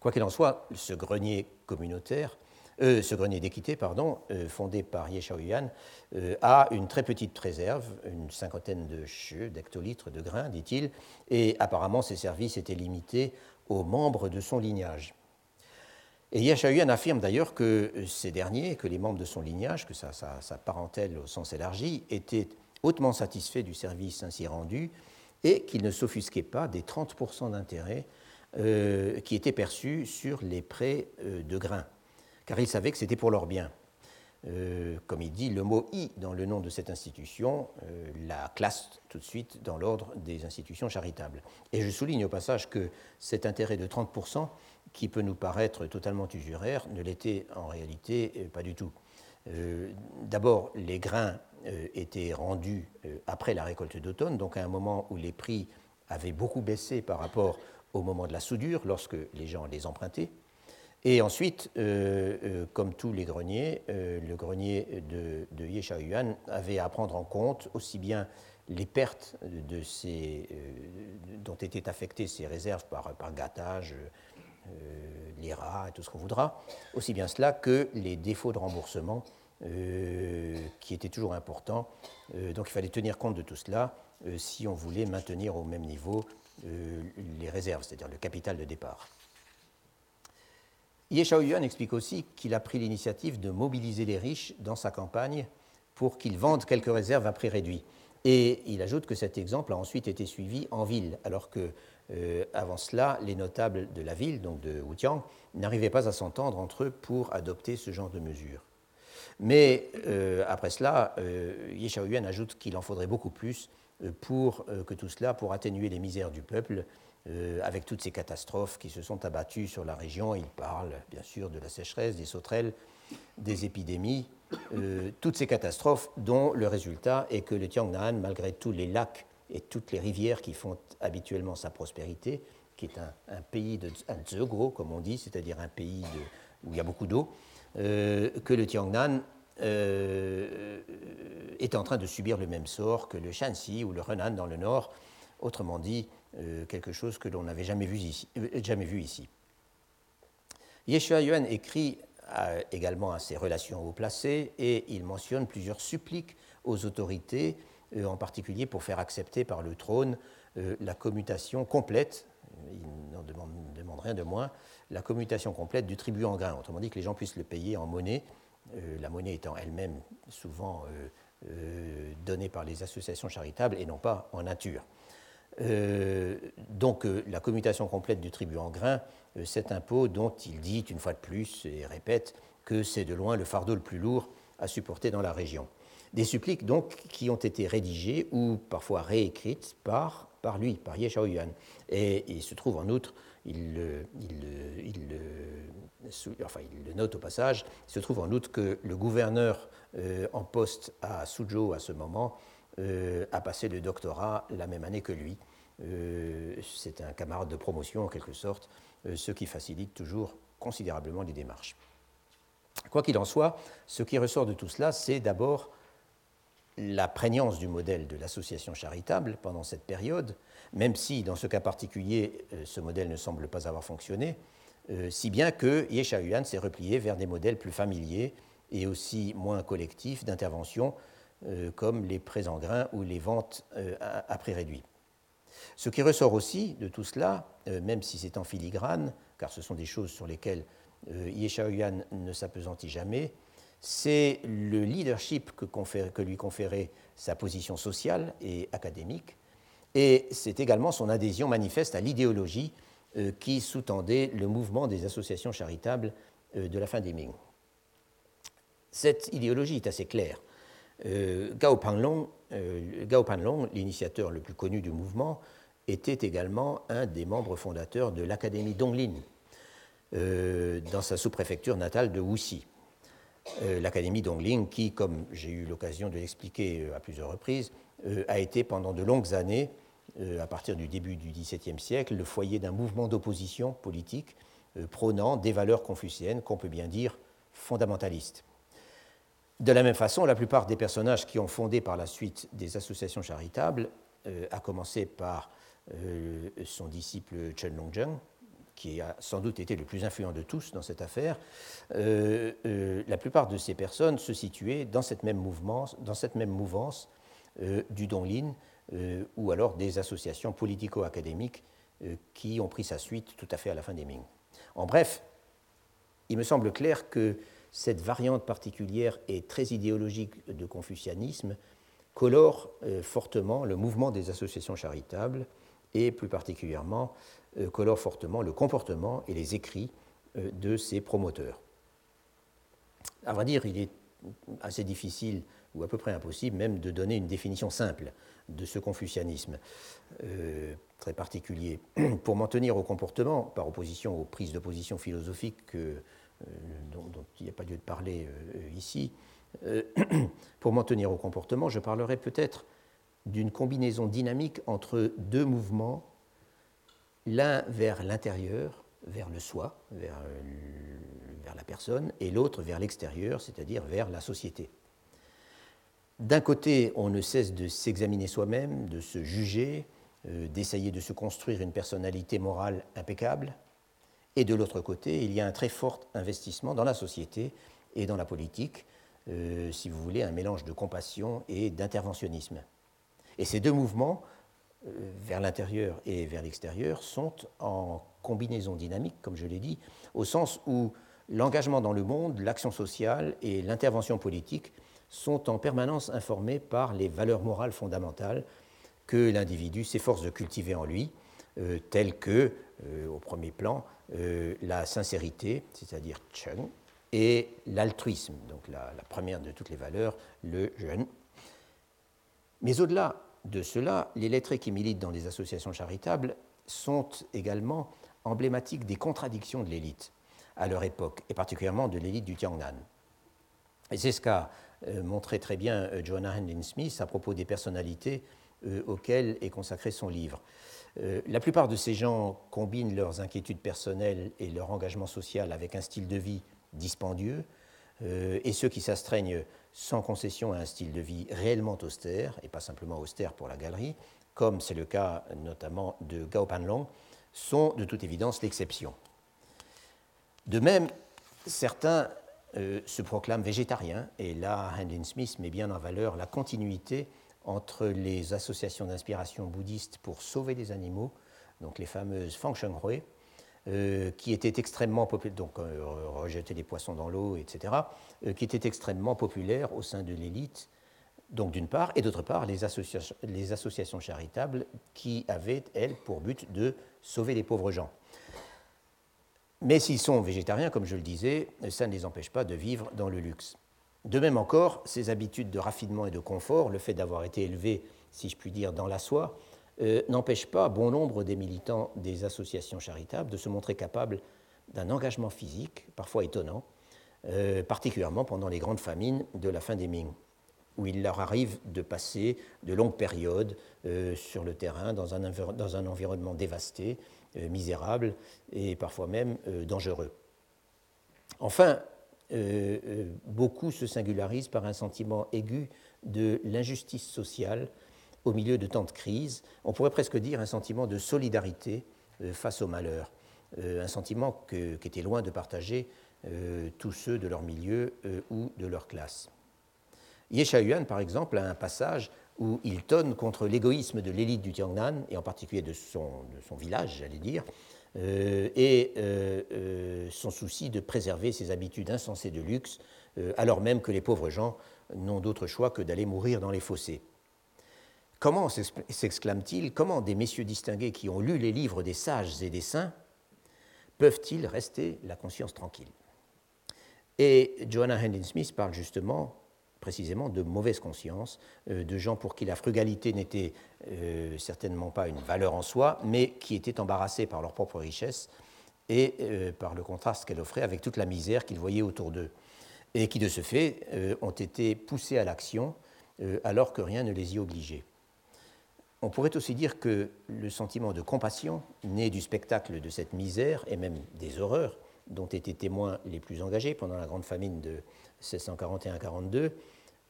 Quoi qu'il en soit, ce grenier communautaire, euh, ce grenier d'équité, pardon, euh, fondé par Ye Shaoyuan, euh, a une très petite réserve, une cinquantaine de cheveux, d'hectolitres de grains, dit-il, et apparemment ses services étaient limités aux membres de son lignage. Et Ye Shaoyuan affirme d'ailleurs que ces derniers, que les membres de son lignage, que sa, parentèle au sens élargi, étaient hautement satisfaits du service ainsi rendu et qu'ils ne s'offusquaient pas des 30% d'intérêt euh, qui étaient perçus sur les prêts euh, de grains, car ils savaient que c'était pour leur bien. Euh, comme il dit, le mot I dans le nom de cette institution la classe tout de suite dans l'ordre des institutions charitables. Et je souligne au passage que cet intérêt de 30%, qui peut nous paraître totalement usuraire, ne l'était en réalité pas du tout. D'abord, les grains étaient rendus après la récolte d'automne, donc à un moment où les prix avaient beaucoup baissé par rapport au moment de la soudure, lorsque les gens les empruntaient. Et ensuite, euh, euh, comme tous les greniers, euh, le grenier de, de Yuan avait à prendre en compte aussi bien les pertes dont étaient affectées ces réserves par gâtage, les rats et tout ce qu'on voudra, aussi bien cela que les défauts de remboursement qui étaient toujours importants. donc il fallait tenir compte de tout cela si on voulait maintenir au même niveau euh, les réserves, c'est-à-dire le capital de départ. Ye Yuan explique aussi qu'il a pris l'initiative de mobiliser les riches dans sa campagne pour qu'ils vendent quelques réserves à prix réduit. Et il ajoute que cet exemple a ensuite été suivi en ville, alors que euh, avant cela, les notables de la ville, donc de Wutiang, n'arrivaient pas à s'entendre entre eux pour adopter ce genre de mesures. Mais euh, après cela, euh, Ye Yuan ajoute qu'il en faudrait beaucoup plus euh, pour que tout cela, pour atténuer les misères du peuple, avec toutes ces catastrophes qui se sont abattues sur la région. Il parle bien sûr de la sécheresse, des sauterelles, des épidémies, toutes ces catastrophes dont le résultat est que le Tiangnan, malgré tous les lacs et toutes les rivières qui font habituellement sa prospérité, qui est un, pays de un comme on dit, c'est-à-dire un pays où il y a beaucoup d'eau, que le Tiangnan euh, est en train de subir le même sort que le Shanxi ou le Henan dans le nord, autrement dit, euh, quelque chose que l'on n'avait jamais vu ici. Euh, jamais vu ici. Yeshua Yuan écrit également à ses relations haut placées et il mentionne plusieurs suppliques aux autorités, en particulier pour faire accepter par le trône la commutation complète, il n'en demande, rien de moins, la commutation complète du tribut en grain, autrement dit que les gens puissent le payer en monnaie euh, la monnaie étant elle-même souvent euh, euh, donnée par les associations charitables et non pas en nature. donc la commutation complète du tribut en grain, cet impôt dont il dit une fois de plus et répète que c'est de loin le fardeau le plus lourd à supporter dans la région. Des suppliques donc qui ont été rédigées ou parfois réécrites par, par lui, par Ye Yuan. Et il se trouve en outre, il, il, il, enfin il le note au passage, il se trouve en outre que le gouverneur euh, en poste à Suzhou à ce moment euh, a passé le doctorat la même année que lui. Euh, c'est un camarade de promotion en quelque sorte, ce qui facilite toujours considérablement les démarches. Quoi qu'il en soit, ce qui ressort de tout cela, c'est d'abord la prégnance du modèle de l'association charitable pendant cette période, même si dans ce cas particulier, ce modèle ne semble pas avoir fonctionné, euh, si bien que Yesha Yuan s'est replié vers des modèles plus familiers et aussi moins collectifs d'intervention, euh, comme les prêts en grains ou les ventes euh, à, prix réduit. Ce qui ressort aussi de tout cela, même si c'est en filigrane, car ce sont des choses sur lesquelles Yesha Yuan ne s'apesantit jamais, c'est le leadership que, lui conférait sa position sociale et académique, et c'est également son adhésion manifeste à l'idéologie euh, qui sous-tendait le mouvement des associations charitables euh, de la fin des Ming. Cette idéologie est assez claire. Euh, Gao Panlong, l'initiateur le plus connu du mouvement, était également un des membres fondateurs de l'Académie Donglin, dans sa sous-préfecture natale de Wuxi. L'Académie Donglin, qui, comme j'ai eu l'occasion de l'expliquer à plusieurs reprises, a été pendant de longues années euh, à partir du début du XVIIe siècle, le foyer d'un mouvement d'opposition politique euh, prônant des valeurs confucéennes qu'on peut bien dire fondamentalistes. De la même façon, la plupart des personnages qui ont fondé par la suite des associations charitables, euh, à commencer par euh, son disciple Chen Longzheng, qui a sans doute été le plus influent de tous dans cette affaire, la plupart de ces personnes se situaient dans cette même, mouvance du Donglin, ou alors des associations politico-académiques qui ont pris sa suite tout à fait à la fin des Ming. En bref, il me semble clair que cette variante particulière et très idéologique de confucianisme colore euh, fortement le mouvement des associations charitables et plus particulièrement euh, colore fortement le comportement et les écrits euh, de ses promoteurs. À vrai dire, il est assez difficile ou à peu près impossible même de donner une définition simple de ce confucianisme très particulier. Pour m'en tenir au comportement, par opposition aux prises de position philosophiques que euh, dont, il n'y a pas lieu de parler euh, ici, euh, pour m'en tenir au comportement, je parlerai peut-être d'une combinaison dynamique entre deux mouvements, l'un vers l'intérieur, vers le soi, vers, vers, la personne, et l'autre vers l'extérieur, c'est-à-dire vers la société. D'un côté, on ne cesse de s'examiner soi-même, de se juger, d'essayer de se construire une personnalité morale impeccable, et de l'autre côté, il y a un très fort investissement dans la société et dans la politique, euh, si vous voulez, un mélange de compassion et d'interventionnisme. Et ces deux mouvements, euh, vers l'intérieur et vers l'extérieur, sont en combinaison dynamique, comme je l'ai dit, au sens où l'engagement dans le monde, l'action sociale et l'intervention politique sont en permanence informés par les valeurs morales fondamentales que l'individu s'efforce de cultiver en lui, euh, telles que, au premier plan, euh, la sincérité, c'est-à-dire Cheng, et l'altruisme, donc la, première de toutes les valeurs, le jeune. Mais au-delà de cela, les lettrés qui militent dans les associations charitables sont également emblématiques des contradictions de l'élite à leur époque, et particulièrement de l'élite du Tiangnan. Et c'est ce qu'a euh, montré très bien euh, Joanna Smith à propos des personnalités auxquelles est consacré son livre. Euh, la plupart de ces gens combinent leurs inquiétudes personnelles et leur engagement social avec un style de vie dispendieux, euh, et ceux qui s'astreignent sans concession à un style de vie réellement austère, et pas simplement austère pour la galerie, comme c'est le cas notamment de Gao Panlong, sont de toute évidence l'exception. De même, certains euh, se proclament végétariens, et là, Handlin Smith met bien en valeur la continuité entre les associations d'inspiration bouddhiste pour sauver les animaux, donc les fameuses Fang euh, qui étaient extrêmement populaires, donc euh, rejeter les poissons dans l'eau, etc., euh, qui étaient extrêmement populaires au sein de l'élite, donc d'une part, et d'autre part, les, les associations charitables qui avaient, elles, pour but de sauver les pauvres gens. Mais s'ils sont végétariens, comme je le disais, ça ne les empêche pas de vivre dans le luxe. De même encore, ces habitudes de raffinement et de confort, le fait d'avoir été élevé, si je puis dire, dans la soie, euh, n'empêche pas bon nombre des militants des associations charitables de se montrer capables d'un engagement physique, parfois étonnant, euh, particulièrement pendant les grandes famines de la fin des Ming, où il leur arrive de passer de longues périodes euh, sur le terrain, dans un, dans un environnement dévasté, misérable et parfois même dangereux. Enfin, beaucoup se singularisent par un sentiment aigu de l'injustice sociale au milieu de tant de crises. On pourrait presque dire un sentiment de solidarité euh, face au malheur, un sentiment était loin de partager tous ceux de leur milieu ou de leur classe. Ye Yuan, par exemple, a un passage où il tonne contre l'égoïsme de l'élite du Tiangnan, et en particulier de son, village, j'allais dire, euh, et euh, euh, son souci de préserver ses habitudes insensées de luxe, alors même que les pauvres gens n'ont d'autre choix que d'aller mourir dans les fossés. Comment, s'exclame-t-il, comment des messieurs distingués qui ont lu les livres des sages et des saints peuvent-ils rester la conscience tranquille? Et Joanna Hendon Smith parle justement précisément de mauvaise conscience, euh, de gens pour qui la frugalité n'était euh, certainement pas une valeur en soi, mais qui étaient embarrassés par leur propre richesse et euh, par le contraste qu'elle offrait avec toute la misère qu'ils voyaient autour d'eux, et qui de ce fait ont été poussés à l'action alors que rien ne les y obligeait. On pourrait aussi dire que le sentiment de compassion, né du spectacle de cette misère et même des horreurs dont étaient témoins les plus engagés pendant la grande famine de 1641-42,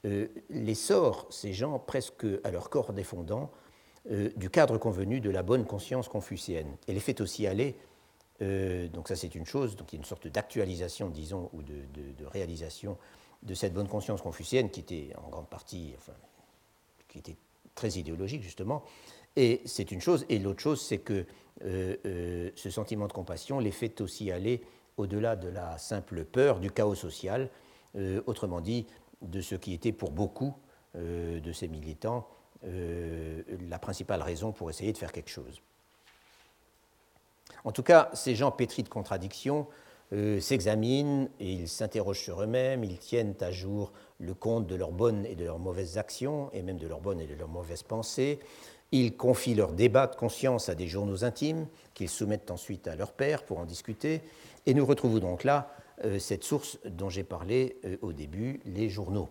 euh, les sort, ces gens, presque à leur corps défendant, euh, du cadre convenu de la bonne conscience confucéenne. Et les fait aussi aller, euh, donc ça c'est une chose, donc il y a une sorte d'actualisation, disons, ou de, réalisation de cette bonne conscience confucéenne qui était en grande partie, qui était très idéologique justement. Et c'est une chose. Et l'autre chose, c'est que ce sentiment de compassion les fait aussi aller au-delà de la simple peur du chaos social, autrement dit, de ce qui était pour beaucoup euh, de ces militants euh, la principale raison pour essayer de faire quelque chose. En tout cas, ces gens pétris de contradictions s'examinent et ils s'interrogent sur eux-mêmes, ils tiennent à jour le compte de leurs bonnes et de leurs mauvaises actions, et même de leurs bonnes et de leurs mauvaises pensées. Ils confient leurs débats de conscience à des journaux intimes, qu'ils soumettent ensuite à leur père pour en discuter. Et nous retrouvons donc là euh, cette source dont j'ai parlé euh, au début, les journaux.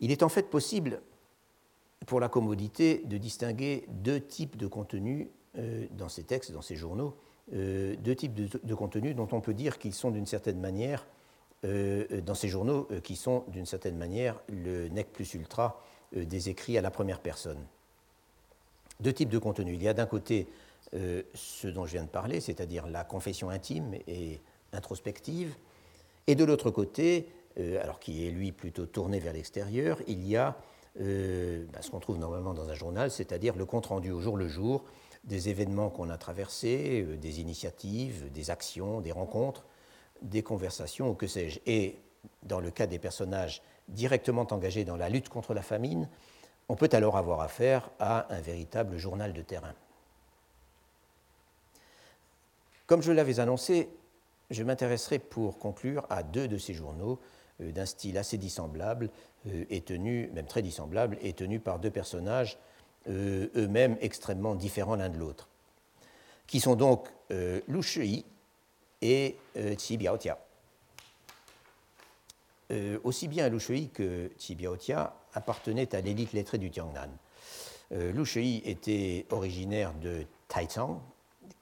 Il est en fait possible, pour la commodité, de distinguer deux types de contenus euh, dans ces textes, dans ces journaux, deux types de, contenus dont on peut dire qu'ils sont d'une certaine manière, dans ces journaux, qui sont d'une certaine manière le nec plus ultra des écrits à la première personne. Deux types de contenus. Il y a d'un côté ce dont je viens de parler, c'est-à-dire la confession intime et introspective. Et de l'autre côté, euh, alors qui est lui plutôt tourné vers l'extérieur, il y a euh, bah, ce qu'on trouve normalement dans un journal, c'est-à-dire le compte-rendu au jour le jour des événements qu'on a traversés, euh, des initiatives, des actions, des rencontres, des conversations ou que sais-je. Et dans le cas des personnages directement engagés dans la lutte contre la famine, on peut alors avoir affaire à un véritable journal de terrain. Comme je l'avais annoncé, je m'intéresserai pour conclure à deux de ces journaux euh, d'un style assez dissemblable euh, et tenu, même très dissemblable, et tenu par deux personnages eux-mêmes extrêmement différents l'un de l'autre, qui sont donc Lu Shui et Qi Biaotia. aussi bien Lu Shui que Biaotia appartenaient à l'élite lettrée du Tiangnan. Lu Shui était originaire de Taizang,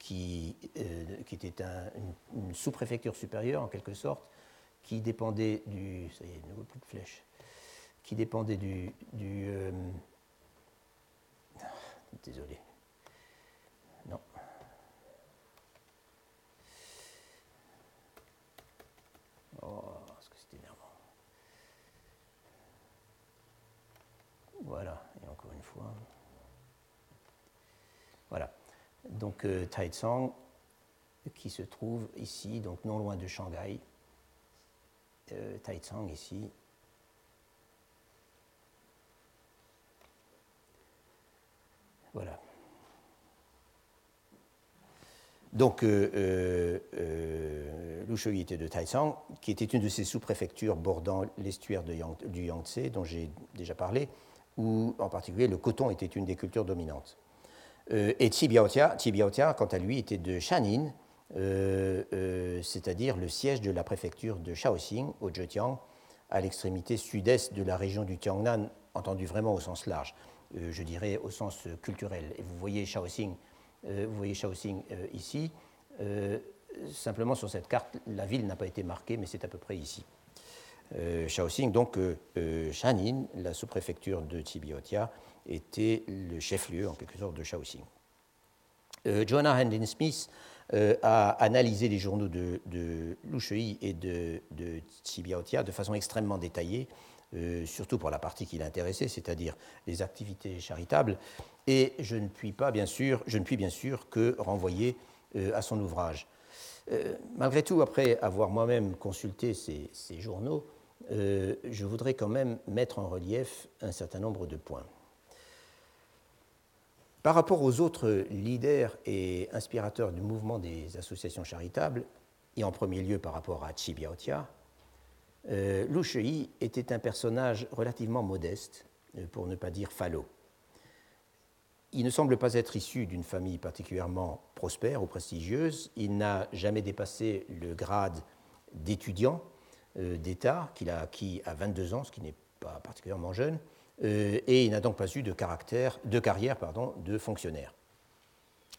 qui, euh, qui était une, sous-préfecture supérieure en quelque sorte, qui dépendait du. Ça y est, nouveau plus de flèche. Qui dépendait du. du euh, désolé. Non. Oh, est-ce que c'est énervant. Voilà, et encore une fois. Voilà donc euh, qui se trouve ici, donc non loin de Shanghai. Euh, ici. Voilà. Donc, euh, euh était de Taizong, qui était une de ces sous-préfectures bordant l'estuaire du Yangtze, dont j'ai déjà parlé, où en particulier le coton était une des cultures dominantes. Euh, et Qibiaotia, quant à lui, était de Shanin, euh, euh, c'est-à-dire le siège de la préfecture de Shaoxing, au Zhejiang, à l'extrémité sud-est de la région du Tiangnan, entendu vraiment au sens large, je dirais au sens culturel. Et vous voyez Shaoxing, vous voyez Shaoxing ici. simplement sur cette carte, la ville n'a pas été marquée, mais c'est à peu près ici. Shaoxing, donc Shanin, la sous-préfecture de Tibiotia, était le chef-lieu, en quelque sorte, de Shaoxing. Euh, Joanna Hendon Smith euh, a analysé les journaux de, de Lu et de, de de façon extrêmement détaillée, euh, surtout pour la partie qui l'intéressait, c'est-à-dire les activités charitables. Et je ne puis pas, bien sûr, je ne puis bien sûr que renvoyer à son ouvrage. malgré tout, après avoir moi-même consulté ces, journaux, je voudrais quand même mettre en relief un certain nombre de points. Par rapport aux autres leaders et inspirateurs du mouvement des associations charitables, et en premier lieu par rapport à Chi Biaotia, euh, Lu Shui était un personnage relativement modeste, euh, pour ne pas dire falot. Il ne semble pas être issu d'une famille particulièrement prospère ou prestigieuse. Il n'a jamais dépassé le grade d'étudiant euh, d'État qu'il a acquis à 22 ans, ce qui n'est pas particulièrement jeune. Euh, et il n'a donc pas eu de, carrière de fonctionnaire.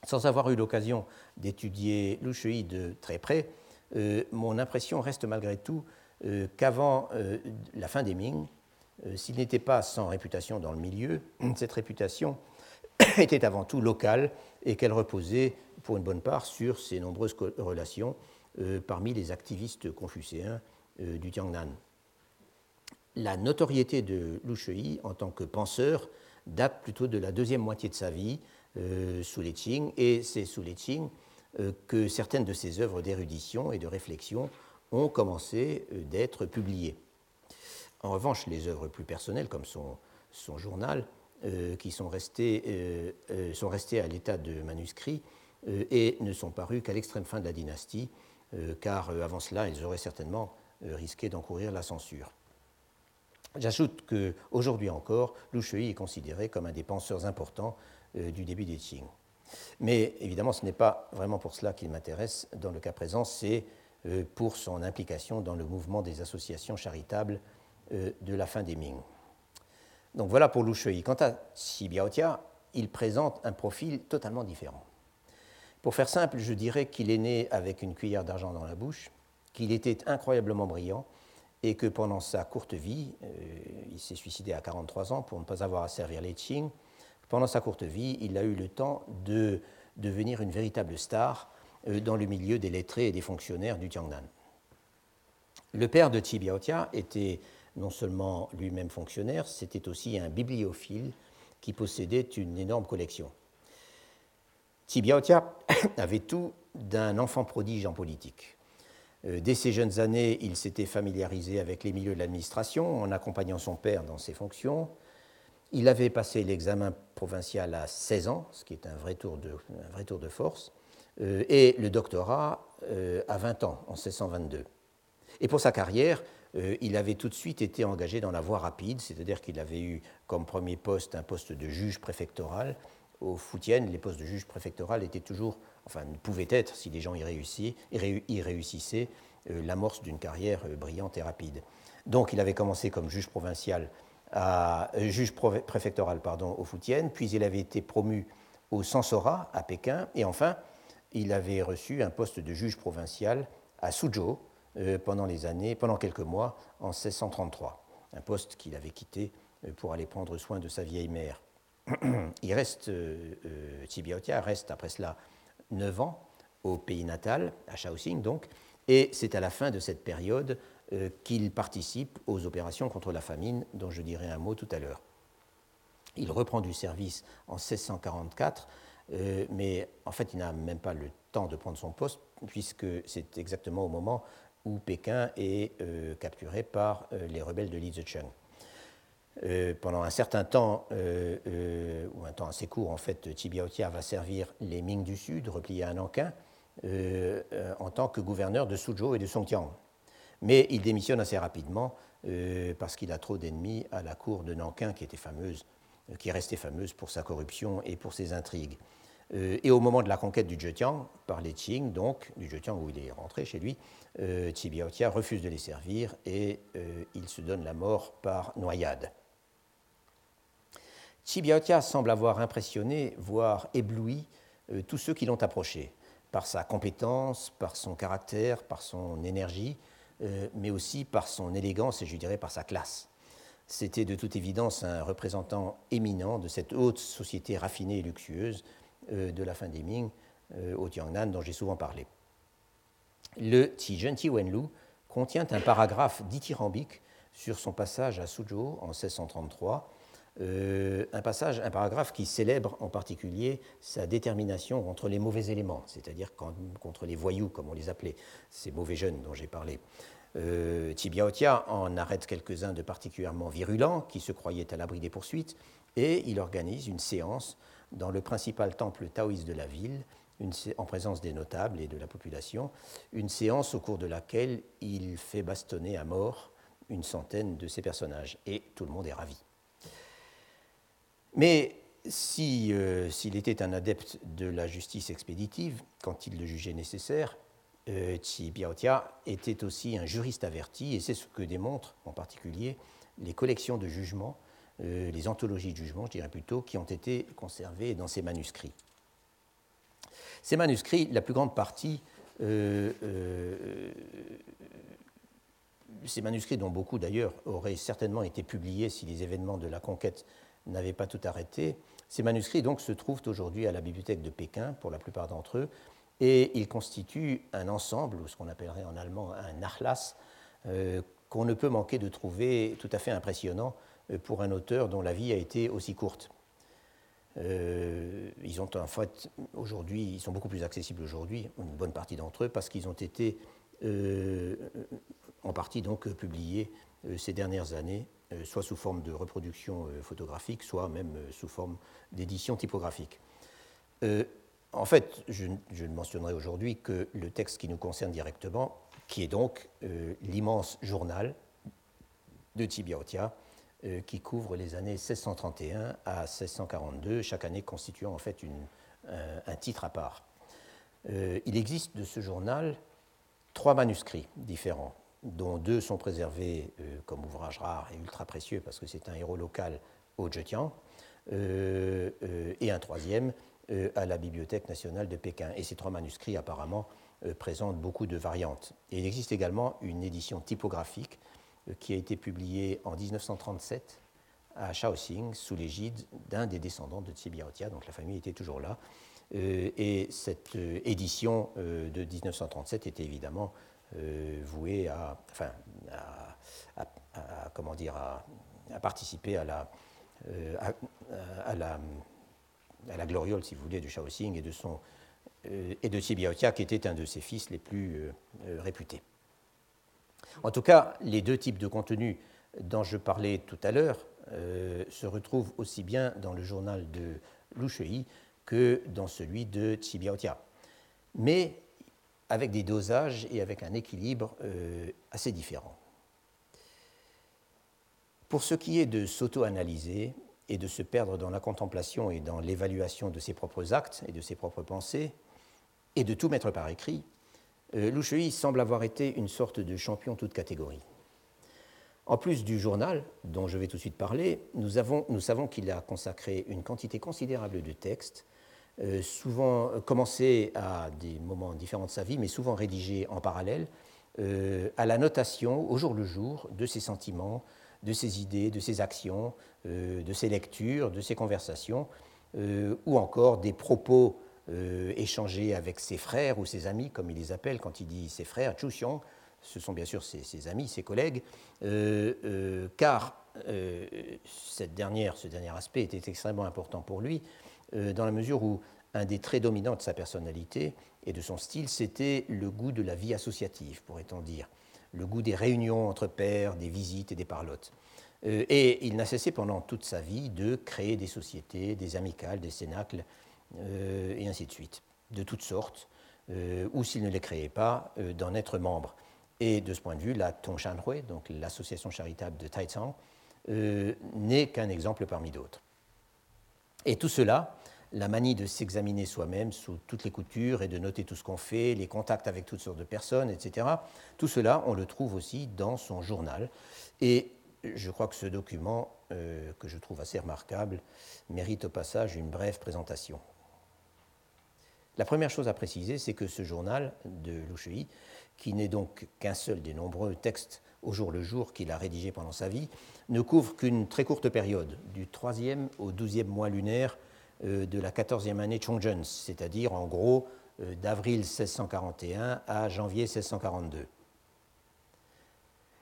Sans avoir eu l'occasion d'étudier Lushui de très près, mon impression reste malgré tout euh, qu'avant euh, la fin des Ming, s'il n'était pas sans réputation dans le milieu, cette réputation était avant tout locale et qu'elle reposait pour une bonne part sur ses nombreuses relations parmi les activistes confucéens du Tiangnan. La notoriété de Lu Shui en tant que penseur date plutôt de la deuxième moitié de sa vie sous les Qing, et c'est sous les Qing euh, que certaines de ses œuvres d'érudition et de réflexion ont commencé euh, d'être publiées. En revanche, les œuvres plus personnelles, comme son, journal, euh, qui sont restées, sont restées à l'état de manuscrit et ne sont parues qu'à l'extrême fin de la dynastie, car avant cela, ils auraient certainement risqué d'encourir la censure. J'ajoute qu'aujourd'hui encore, Lu Shui est considéré comme un des penseurs importants du début des Qing. Mais évidemment, ce n'est pas vraiment pour cela qu'il m'intéresse dans le cas présent, c'est euh, pour son implication dans le mouvement des associations charitables euh, de la fin des Ming. Donc voilà pour Lu. Quant à Xi Biaotia, il présente un profil totalement différent. Pour faire simple, je dirais qu'il est né avec une cuillère d'argent dans la bouche, qu'il était incroyablement brillant et que pendant sa courte vie, euh, il s'est suicidé à 43 ans pour ne pas avoir à servir les Qing, pendant sa courte vie, il a eu le temps de devenir une véritable star euh, dans le milieu des lettrés et des fonctionnaires du Tiangnan. Le père de Qi Biaotia était non seulement lui-même fonctionnaire, c'était aussi un bibliophile qui possédait une énorme collection. Qi Biaotia avait tout d'un enfant prodige en politique. Euh, dès ses jeunes années, il s'était familiarisé avec les milieux de l'administration en accompagnant son père dans ses fonctions. Il avait passé l'examen provincial à 16 ans, ce qui est un vrai tour de, force, euh, et le doctorat euh, à 20 ans, en 1622. Et pour sa carrière, euh, il avait tout de suite été engagé dans la voie rapide, c'est-à-dire qu'il avait eu comme premier poste un poste de juge préfectoral. Au Foutienne, les postes de juge préfectoral étaient toujours, enfin, pouvaient être, si les gens y, réussissaient, l'amorce d'une carrière brillante et rapide. Donc il avait commencé comme juge provincial à, euh, juge préfectoral pardon, au Foutienne, puis il avait été promu au Sansora à Pékin, et enfin, il avait reçu un poste de juge provincial à Suzhou euh, pendant les années, pendant quelques mois, en 1633, un poste qu'il avait quitté euh, pour aller prendre soin de sa vieille mère. il reste, euh, reste après cela neuf ans au pays natal, à Shaoxing donc, et c'est à la fin de cette période qu'il participe aux opérations contre la famine, dont je dirai un mot tout à l'heure. Il reprend du service en 1644, euh, mais en fait, il n'a même pas le temps de prendre son poste, puisque c'est exactement au moment où Pékin est euh, capturé par les rebelles de Li Zicheng. pendant un certain temps, ou un temps assez court, en fait, Biaotia va servir les Ming du Sud, repliés à Nankin, en tant que gouverneur de Suzhou et de Songjiang. Mais il démissionne assez rapidement euh, parce qu'il a trop d'ennemis à la cour de Nankin, qui était fameuse, euh, qui restait fameuse pour sa corruption et pour ses intrigues. Euh, et au moment de la conquête du Zhejiang par les Qing, donc du Zhejiang où il est rentré chez lui, euh, Biaotia refuse de les servir et il se donne la mort par noyade. Biaotia semble avoir impressionné, voire ébloui, tous ceux qui l'ont approché, par sa compétence, par son caractère, par son énergie, euh, mais aussi par son élégance et je dirais par sa classe. C'était de toute évidence un représentant éminent de cette haute société raffinée et luxueuse euh, de la fin des Ming euh, au Tiangnan dont j'ai souvent parlé. Le Ti Wenlu contient un paragraphe dithyrambique sur son passage à Suzhou en 1633, un passage, un paragraphe qui célèbre en particulier sa détermination contre les mauvais éléments, c'est-à-dire contre les voyous, comme on les appelait, ces mauvais jeunes dont j'ai parlé. Euh, Tibiaotia en arrête quelques-uns de particulièrement virulents qui se croyaient à l'abri des poursuites et il organise une séance dans le principal temple taoïste de la ville, en présence des notables et de la population, une séance au cours de laquelle il fait bastonner à mort une centaine de ces personnages et tout le monde est ravi. Mais euh, s'il était un adepte de la justice expéditive, quand il le jugeait nécessaire, euh, Biaotia était aussi un juriste averti, et c'est ce que démontrent en particulier les collections de jugements, euh, les anthologies de jugements, je dirais plutôt, qui ont été conservées dans ses manuscrits. Ces manuscrits, la plus grande partie, euh, euh, ces manuscrits dont beaucoup d'ailleurs auraient certainement été publiés si les événements de la conquête n'avaient pas tout arrêté, ces manuscrits donc se trouvent aujourd'hui à la bibliothèque de Pékin pour la plupart d'entre eux et ils constituent un ensemble, ou ce qu'on appellerait en allemand un nachlass, qu'on ne peut manquer de trouver tout à fait impressionnant pour un auteur dont la vie a été aussi courte. Euh, ils ont en fait aujourd'hui, ils sont beaucoup plus accessibles aujourd'hui, une bonne partie d'entre eux, parce qu'ils ont été en partie donc publiés ces dernières années, soit sous forme de reproduction photographique, soit même sous forme d'édition typographique. En fait, je, ne mentionnerai aujourd'hui que le texte qui nous concerne directement, qui est donc euh, l'immense journal de Tibiaotia, euh, qui couvre les années 1631 à 1642, chaque année constituant en fait un, titre à part. Euh, il existe de ce journal trois manuscrits différents, dont deux sont préservés comme ouvrage rare et ultra précieux parce que c'est un héros local au Zhejiang, et un troisième euh, à la Bibliothèque nationale de Pékin. Et ces trois manuscrits, apparemment, euh, présentent beaucoup de variantes. Il existe également une édition typographique euh, qui a été publiée en 1937 à Shaoxing sous l'égide d'un des descendants de Tsibiaotia, donc la famille était toujours là. et cette édition de 1937 était évidemment vouée à, comment dire, à, participer à la, à la à la gloriole, si vous voulez, de Shaoxing et de, son, euh, et de qui était un de ses fils les plus euh, euh, réputés. En tout cas, les deux types de contenus dont je parlais tout à l'heure se retrouvent aussi bien dans le journal de Lu Shui que dans celui de Tsibiaotia, mais avec des dosages et avec un équilibre assez différent. Pour ce qui est de s'auto-analyser, et de se perdre dans la contemplation et dans l'évaluation de ses propres actes et de ses propres pensées, et de tout mettre par écrit, euh, semble avoir été une sorte de champion toute catégorie. En plus du journal, dont je vais tout de suite parler, nous, avons, nous savons qu'il a consacré une quantité considérable de textes, euh, souvent euh, commencés à des moments différents de sa vie, mais souvent rédigés en parallèle, à la notation au jour le jour de ses sentiments, de ses idées, de ses actions, de ses lectures, de ses conversations, ou encore des propos euh, échangés avec ses frères ou ses amis, comme il les appelle quand il dit ses frères, Xiong, ce sont bien sûr ses, amis, ses collègues, car cette dernière, ce dernier aspect était extrêmement important pour lui, dans la mesure où un des traits dominants de sa personnalité et de son style, c'était le goût de la vie associative, pourrait-on dire. Le goût des réunions entre pairs, des visites et des parlottes. Euh, et il n'a cessé pendant toute sa vie de créer des sociétés, des amicales, des cénacles, euh, et ainsi de suite, de toutes sortes, euh, ou s'il ne les créait pas, d'en être membre. Et de ce point de vue, la Tongshanhui, donc l'association charitable de Taizang, n'est qu'un exemple parmi d'autres. Et tout cela, la manie de s'examiner soi-même sous toutes les coutures et de noter tout ce qu'on fait, les contacts avec toutes sortes de personnes, etc. Tout cela, on le trouve aussi dans son journal. Et je crois que ce document, euh, que je trouve assez remarquable, mérite au passage une brève présentation. La première chose à préciser, c'est que ce journal de Louchei, qui n'est donc qu'un seul des nombreux textes au jour le jour qu'il a rédigé pendant sa vie, ne couvre qu'une très courte période, du 3e au 12e mois lunaire euh, de la 14e année Chongzhen, c'est-à-dire en gros euh, d'avril 1641 à janvier 1642.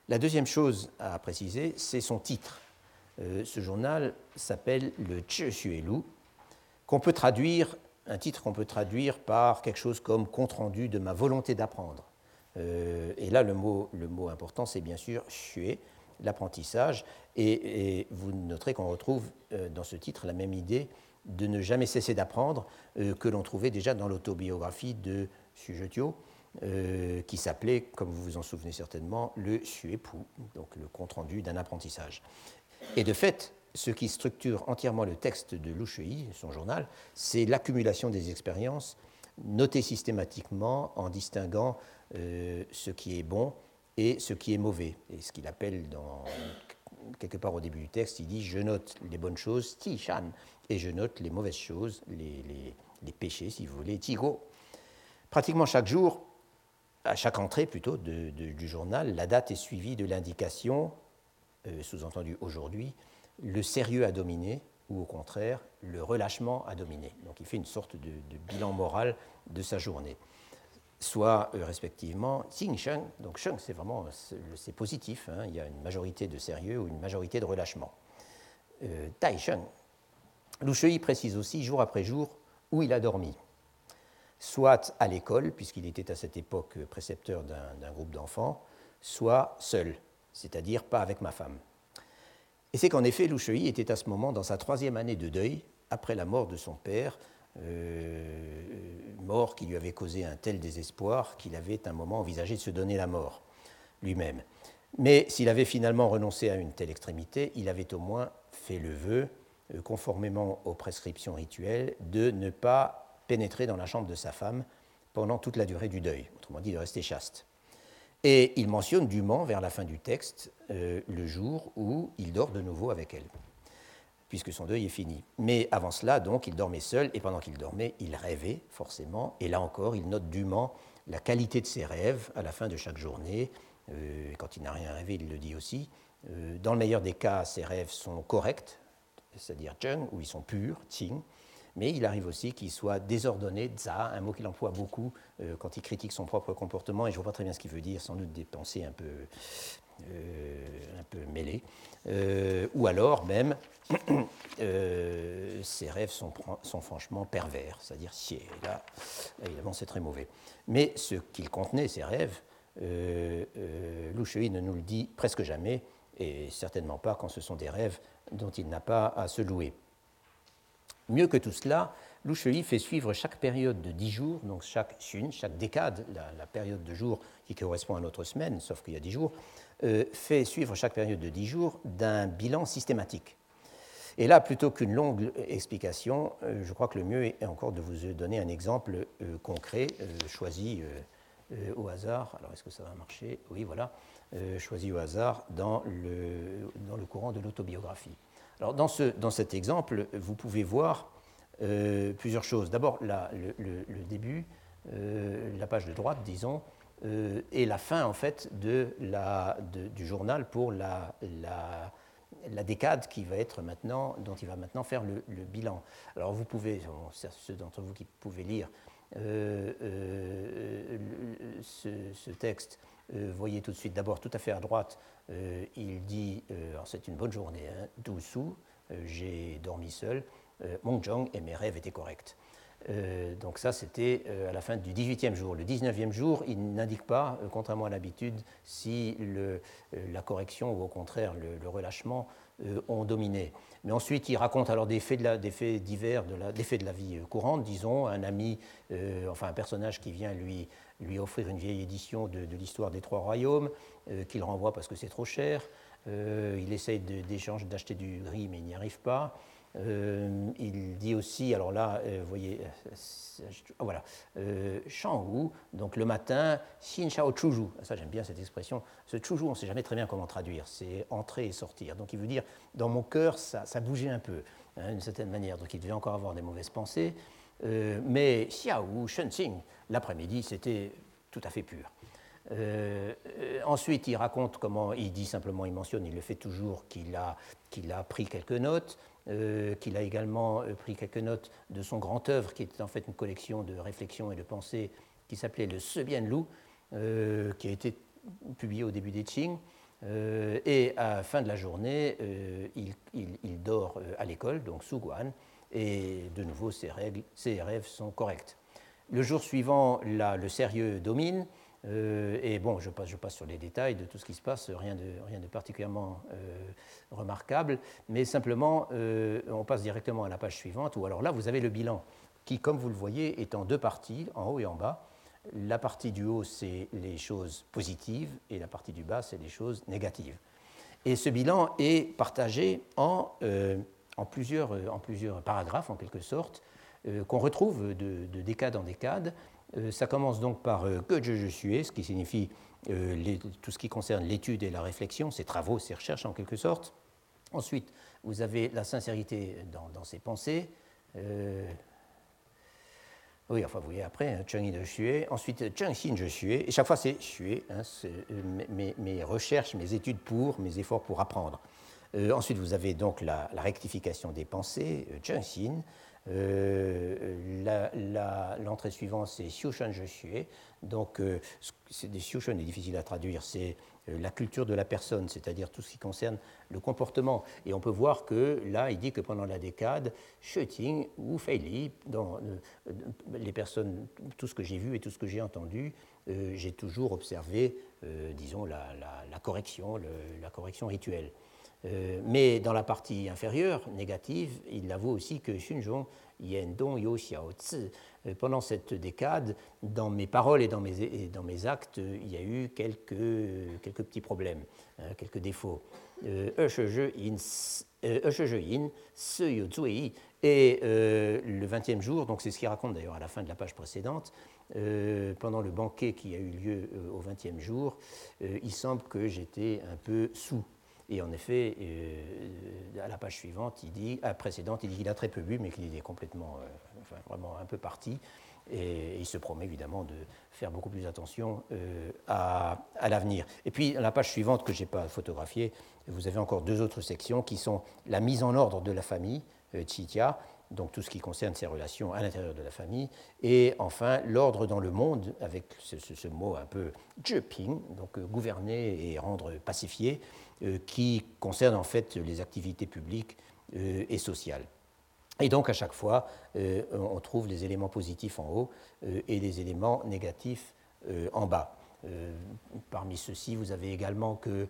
La deuxième chose à préciser, c'est son titre. Euh, ce journal s'appelle le Lu, qu'on peut traduire, un titre qu'on peut traduire par quelque chose comme compte rendu de ma volonté d'apprendre. et là, le mot, important, c'est bien sûr Xue, l'apprentissage. Et, vous noterez qu'on retrouve dans ce titre la même idée de ne jamais cesser d'apprendre euh, que l'on trouvait déjà dans l'autobiographie de Sujetio, euh, qui s'appelait, comme vous vous en souvenez certainement, le Suepu, donc le compte-rendu d'un apprentissage. Et de fait, ce qui structure entièrement le texte de Lushui, son journal, c'est l'accumulation des expériences notées systématiquement en distinguant euh, ce qui est bon et ce qui est mauvais. Et ce qu'il appelle quelque part au début du texte, il dit Je note les bonnes choses, ti shan, et je note les mauvaises choses, les, péchés, si vous voulez, Tigo. Pratiquement chaque jour, à chaque entrée plutôt du journal, la date est suivie de l'indication, euh, sous-entendu aujourd'hui, le sérieux à dominer ou au contraire le relâchement à dominer. Donc il fait une sorte de, bilan moral de sa journée. Soit euh, respectivement Xing Sheng, donc Sheng c'est vraiment c'est positif, hein, il y a une majorité de sérieux ou une majorité de relâchement. Euh, tai Sheng, Lu Shui précise aussi jour après jour où il a dormi soit à l'école, puisqu'il était à cette époque précepteur d'un groupe d'enfants, soit seul, c'est-à-dire pas avec ma femme. Et c'est qu'en effet, Loucheuil était à ce moment dans sa troisième année de deuil, après la mort de son père, euh, mort qui lui avait causé un tel désespoir qu'il avait un moment envisagé de se donner la mort lui-même. Mais s'il avait finalement renoncé à une telle extrémité, il avait au moins fait le vœu, euh, conformément aux prescriptions rituelles, de ne pas pénétrer dans la chambre de sa femme pendant toute la durée du deuil, autrement dit de rester chaste. Et il mentionne dûment, vers la fin du texte, euh, le jour où il dort de nouveau avec elle, puisque son deuil est fini. Mais avant cela, donc, il dormait seul, et pendant qu'il dormait, il rêvait, forcément, et là encore, il note dûment la qualité de ses rêves à la fin de chaque journée. Euh, quand il n'a rien rêvé, il le dit aussi. Euh, dans le meilleur des cas, ses rêves sont corrects, c'est-à-dire Jung, où ils sont purs, Qing, mais il arrive aussi qu'il soit désordonné, za, un mot qu'il emploie beaucoup euh, quand il critique son propre comportement, et je ne vois pas très bien ce qu'il veut dire, sans doute des pensées un peu, euh, un peu mêlées. Euh, ou alors même, ses rêves sont, franchement pervers, c'est-à-dire si, là, évidemment, c'est très mauvais. Mais ce qu'il contenait, ces rêves, euh, ne nous le dit presque jamais, et certainement pas quand ce sont des rêves dont il n'a pas à se louer. Mieux que tout cela, Loucheli fait suivre chaque période de dix jours, donc chaque chune, chaque décade, la, période de jour qui correspond à notre semaine, sauf qu'il y a dix jours, euh, fait suivre chaque période de dix jours d'un bilan systématique. Et là, plutôt qu'une longue explication, euh, je crois que le mieux est encore de vous donner un exemple euh, concret, choisi au hasard. Alors, est-ce que ça va marcher? Oui, voilà. choisi au hasard dans le courant de l'autobiographie. Alors dans, ce, dans, cet exemple, vous pouvez voir euh, plusieurs choses. D'abord, le, début, euh, la page de droite, disons, euh, et la fin en fait de la, du journal pour la, la, décade qui va être maintenant, dont il va maintenant faire le, bilan. Alors vous pouvez, ceux d'entre vous qui pouvez lire ce, ce, texte, voyez tout de suite, d'abord tout à fait à droite, euh, il dit euh, C'est une bonne journée, hein, euh, j'ai dormi seul, Mongjong et mes rêves étaient corrects. donc ça, c'était à la fin du 18e jour. Le 19e jour, il n'indique pas, contrairement à l'habitude, si la correction ou au contraire le, relâchement ont dominé. Mais ensuite, il raconte alors des faits, de faits divers, de la, des faits de la vie courante, disons, un ami, enfin un personnage qui vient lui lui offrir une vieille édition de, l'histoire des trois royaumes, euh, qu'il renvoie parce que c'est trop cher. Euh, il essaye d'échanger, d'acheter du gris, mais il n'y arrive pas. Euh, il dit aussi, alors là, vous voyez, voilà, Shang donc le matin, Xin Shao Chuju, ça j'aime bien cette expression, ce Chuju, on ne sait jamais très bien comment traduire, c'est entrer et sortir. Donc il veut dire, dans mon cœur, ça, bougeait un peu, hein, d'une certaine manière, donc il devait encore avoir des mauvaises pensées. Mais Xiao Shenxing, l'après-midi, c'était tout à fait pur. Euh, ensuite, il raconte comment, il dit simplement, il mentionne, il le fait toujours, qu'il a, qu'il a pris quelques notes, euh, qu'il a également pris quelques notes de son grand œuvre, qui était en fait une collection de réflexions et de pensées qui s'appelait le Sebian Lu, qui a été publié au début des Qing. et à la fin de la journée, il, il, dort à l'école, donc Guan et de nouveau, ces rêves sont corrects. Le jour suivant, le sérieux domine, euh, et bon, je passe, sur les détails de tout ce qui se passe, rien de, particulièrement euh, remarquable, mais simplement, euh, on passe directement à la page suivante, où alors là, vous avez le bilan, qui, comme vous le voyez, est en deux parties, en haut et en bas. La partie du haut, c'est les choses positives, et la partie du bas, c'est les choses négatives. Et ce bilan est partagé en plusieurs, paragraphes, en quelque sorte, qu'on retrouve de, décade en décade. Euh, ça commence donc par que je, suis, ce qui signifie tout ce qui concerne l'étude et la réflexion, ses travaux, ses recherches en quelque sorte. Ensuite, vous avez la sincérité dans, ses pensées. Oui, enfin, vous voyez après, hein, Cheng de Xue. Ensuite, Cheng Xin de Xue. Et chaque fois, c'est Xue, hein, mes, mes, recherches, mes études pour, mes efforts pour apprendre. ensuite, vous avez donc la, rectification des pensées, Cheng Xin. L'entrée suivante, c'est Xiushan Je Xue. Donc, des Xiushan est difficile à traduire. C'est euh, la culture de la personne, c'est-à-dire tout ce qui concerne le comportement. Et on peut voir que là, il dit que pendant la décade, Schutting ou Feili, dans euh, les personnes, tout ce que j'ai vu et tout ce que j'ai entendu, euh, j'ai toujours observé, disons, la, correction, la correction rituelle. Mais dans la partie inférieure, négative, il avoue aussi que Xunzhong Yendong Yo Xiao Tzu euh, pendant cette décade, dans mes paroles et dans mes, actes, il y a eu quelques, petits problèmes, hein, quelques défauts. Euh, et euh, le 20e jour, donc c'est ce qu'il raconte d'ailleurs à la fin de la page précédente, pendant le banquet qui a eu lieu au 20e jour, il semble que j'étais un peu sous. Et en effet, à la page suivante, il dit, à précédente, il dit qu'il a très peu bu, mais qu'il est complètement vraiment un peu parti. Et il se promet évidemment de faire beaucoup plus attention euh, à, l'avenir. Et puis, la page suivante que je n'ai pas photographiée, vous avez encore deux autres sections qui sont la mise en ordre de la famille, euh, Chitia, donc tout ce qui concerne ses relations à l'intérieur de la famille, et enfin l'ordre dans le monde, avec ce, mot un peu Juping, donc euh, gouverner et rendre pacifié, qui concerne en fait les activités publiques et sociales. Et donc à chaque fois, euh, on trouve les éléments positifs en haut euh, et les éléments négatifs euh, en bas. parmi ceux-ci, vous avez également que,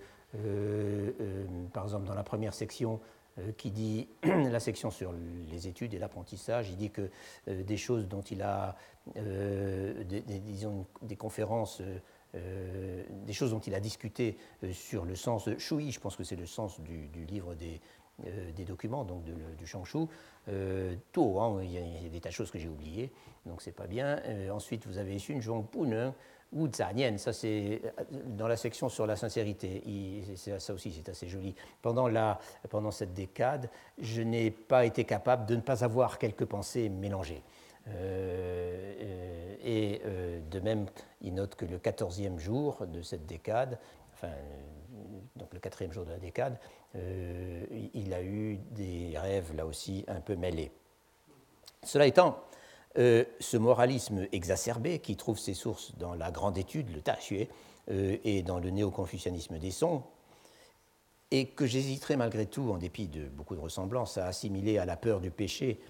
par exemple, dans la première section, qui dit la section sur les études et l'apprentissage, il dit que des choses dont il a, des, disons, des conférences, des choses dont il a discuté sur le sens de Shui, je pense que c'est le sens du, livre des, euh, des documents donc du Changshu. Euh, tout, hein, il, y a, des tas de choses que j'ai oubliées, donc c'est pas bien. Euh, ensuite, vous avez Xunzhong Puneng ou Zanian, ça c'est dans la section sur la sincérité, ça aussi c'est assez joli. Pendant, la, pendant cette décade, je n'ai pas été capable de ne pas avoir quelques pensées mélangées. Et de même, il note que le 14e jour de cette décade, enfin, donc le quatrième jour de la décade, euh, il a eu des rêves là aussi un peu mêlés. Cela étant, euh, ce moralisme exacerbé qui trouve ses sources dans la grande étude, le euh, et dans le néo-confucianisme des sons, et que j'hésiterai malgré tout, en dépit de beaucoup de ressemblances, à assimiler à la peur du péché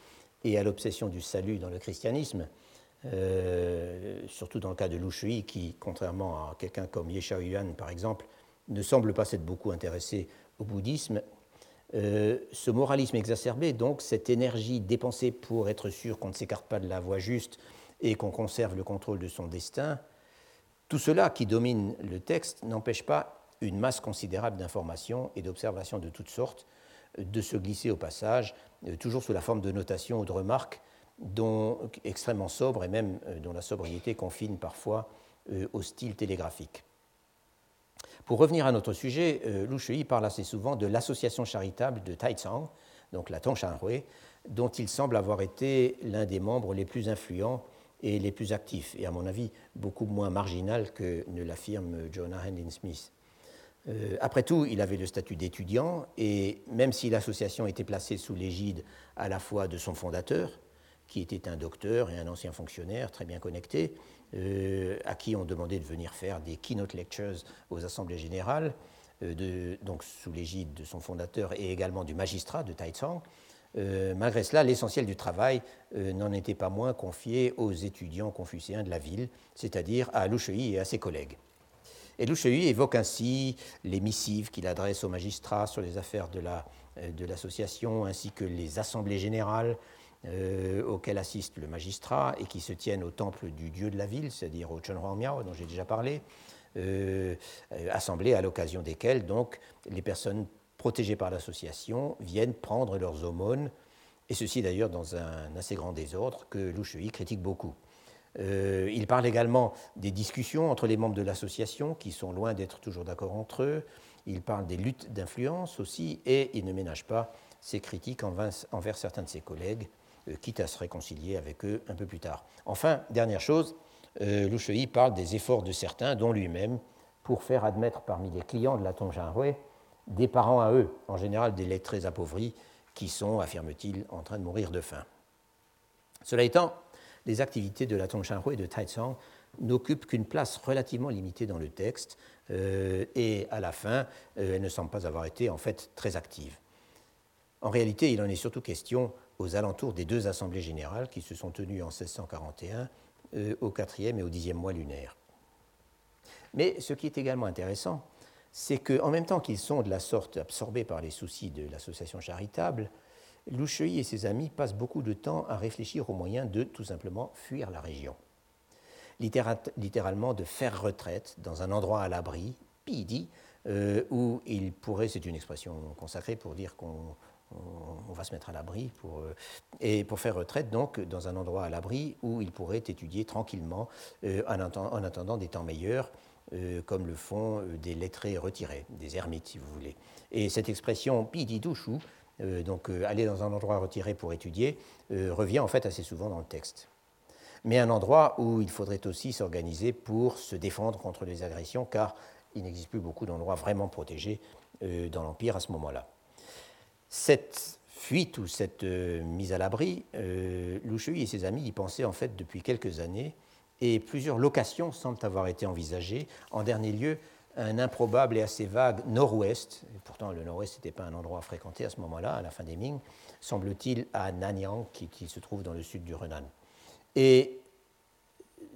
et à l'obsession du salut dans le christianisme, surtout dans le cas de Lu Shui, qui, contrairement à quelqu'un comme Ye Yuan, par exemple, ne semble pas s'être beaucoup intéressé au bouddhisme, euh, ce moralisme exacerbé, donc cette énergie dépensée pour être sûr qu'on ne s'écarte pas de la voie juste et qu'on conserve le contrôle de son destin, tout cela qui domine le texte n'empêche pas une masse considérable d'informations et d'observations de toutes sortes de se glisser au passage, euh, toujours sous la forme de notations ou de remarques extrêmement sobres et même euh, dont la sobriété confine parfois au style télégraphique. Pour revenir à notre sujet, euh, Lu Shui parle assez souvent de l'association charitable de Taizang, donc la Tongshanhui, dont il semble avoir été l'un des membres les plus influents et les plus actifs, et à mon avis beaucoup moins marginal que ne l'affirme Jonah Hendon Smith. Euh, après tout, il avait le statut d'étudiant, et même si l'association était placée sous l'égide à la fois de son fondateur, qui était un docteur et un ancien fonctionnaire très bien connecté, euh, à qui on demandait de venir faire des keynote lectures aux assemblées générales, euh, donc sous l'égide de son fondateur et également du magistrat de Taizong. Euh, malgré cela, l'essentiel du travail n'en était pas moins confié aux étudiants confucéens de la ville, c'est-à-dire à Lu et à ses collègues. Et évoque ainsi les missives qu'il adresse aux magistrats sur les affaires de l'association, ainsi que les assemblées générales euh, auxquels assiste le magistrat et qui se tiennent au temple du dieu de la ville, c'est-à-dire au Miao, dont j'ai déjà parlé, euh, euh, assemblées à l'occasion desquelles donc les personnes protégées par l'association viennent prendre leurs aumônes, et ceci d'ailleurs dans un assez grand désordre que Louchui critique beaucoup. Il parle également des discussions entre les membres de l'association qui sont loin d'être toujours d'accord entre eux. Il parle des luttes d'influence aussi et il ne ménage pas ses critiques envers certains de ses collègues quitte à se réconcilier avec eux un peu plus tard. Enfin, dernière chose, Shui parle des efforts de certains, dont lui-même, pour faire admettre parmi les clients de la Tongxinhui des parents à eux, en général des lettrés appauvris, qui sont, affirme-t-il, en train de mourir de faim. Cela étant, les activités de la Tongxinhui et de Taizong n'occupent qu'une place relativement limitée dans le texte, euh, et à la fin, euh, elles ne semblent pas avoir été en fait très actives. En réalité, il en est surtout question aux alentours des deux assemblées générales qui se sont tenues en 1641 euh, au quatrième et au dixième mois lunaire. Mais ce qui est également intéressant, c'est qu'en même temps qu'ils sont de la sorte absorbés par les soucis de l'association charitable, Loucheuil et ses amis passent beaucoup de temps à réfléchir aux moyens de tout simplement fuir la région. littéralement de faire retraite dans un endroit à l'abri, pidi, euh, où il pourrait, c'est une expression consacrée pour dire qu'on va se mettre à l'abri, pour, euh, et pour faire retraite donc dans un endroit à l'abri où il pourrait étudier tranquillement euh, en, attendant des temps meilleurs comme le font des lettrés retirés, des ermites si vous voulez. Et cette expression pididushu, euh, donc aller dans un endroit retiré pour étudier, revient en fait assez souvent dans le texte. Mais un endroit où il faudrait aussi s'organiser pour se défendre contre les agressions, car il n'existe plus beaucoup d'endroits vraiment protégés dans l'Empire à ce moment-là. Cette fuite ou cette mise à l'abri, euh, et ses amis y pensaient en fait depuis quelques années, et plusieurs locations semblent avoir été envisagées. En dernier lieu, un improbable et assez vague nord-ouest, pourtant le nord-ouest n'était pas un endroit fréquenté à ce moment-là, à la fin des Ming, semble-t-il à Nanyang, qui, se trouve dans le sud du Renan. Et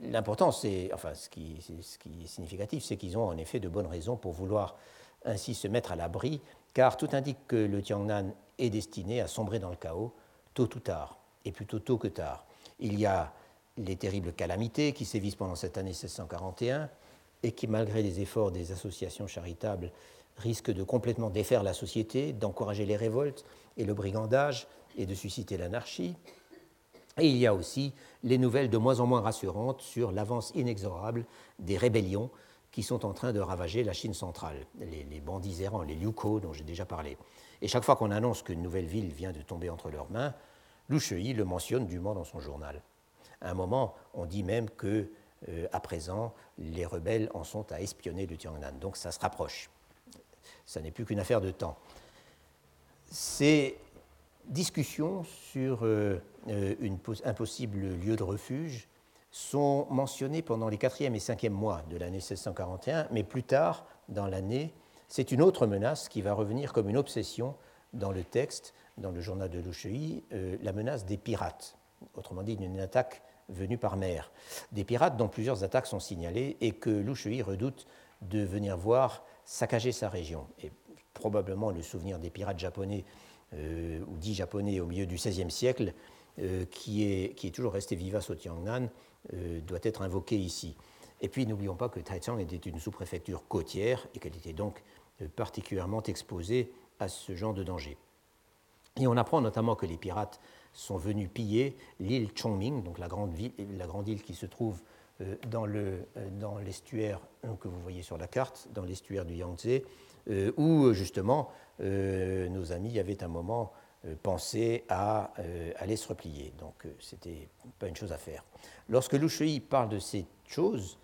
l'important, c'est, enfin ce qui, ce qui est significatif, c'est qu'ils ont en effet de bonnes raisons pour vouloir ainsi se mettre à l'abri, car tout indique que le Tiangnan est destiné à sombrer dans le chaos, tôt ou tard, et plutôt tôt que tard. Il y a les terribles calamités qui sévissent pendant cette année 1641 et qui, malgré les efforts des associations charitables, risquent de complètement défaire la société, d'encourager les révoltes et le brigandage et de susciter l'anarchie. Et il y a aussi les nouvelles de moins en moins rassurantes sur l'avance inexorable des rébellions qui sont en train de ravager la Chine centrale, les, bandits errants, les Liuko dont j'ai déjà parlé. Et chaque fois qu'on annonce qu'une nouvelle ville vient de tomber entre leurs mains, Lu Shui le mentionne dûment dans son journal. À un moment, on dit même que, euh, à présent, les rebelles en sont à espionner le Tiangnan. Donc ça se rapproche. Ça n'est plus qu'une affaire de temps. Ces discussions sur euh, euh, une, un possible lieu de refuge sont mentionnées pendant les quatrième et cinquième mois de l'année 1641, mais plus tard dans l'année, c'est une autre menace qui va revenir comme une obsession dans le texte, dans le journal de Loucheuil, la menace des pirates, autrement dit une attaque venus par mer. Des pirates dont plusieurs attaques sont signalées et que Lushui redoute de venir voir saccager sa région. Et probablement le souvenir des pirates japonais, euh, ou dits japonais au milieu du XVIe siècle, euh, qui, est, qui, est, toujours resté vivace au Tiangnan, euh, doit être invoqué ici. Et puis n'oublions pas que Taichung était une sous-préfecture côtière et qu'elle était donc particulièrement exposée à ce genre de danger. Et on apprend notamment que les pirates sont venus piller l'île Chongming, donc la grande, île qui se trouve euh, dans, le, euh, dans l'estuaire que vous voyez sur la carte, dans l'estuaire du Yangtze, euh, où justement nos amis avaient un moment pensé à aller se replier. Donc c'était pas une chose à faire. Lorsque Lu Shui parle de ces choses,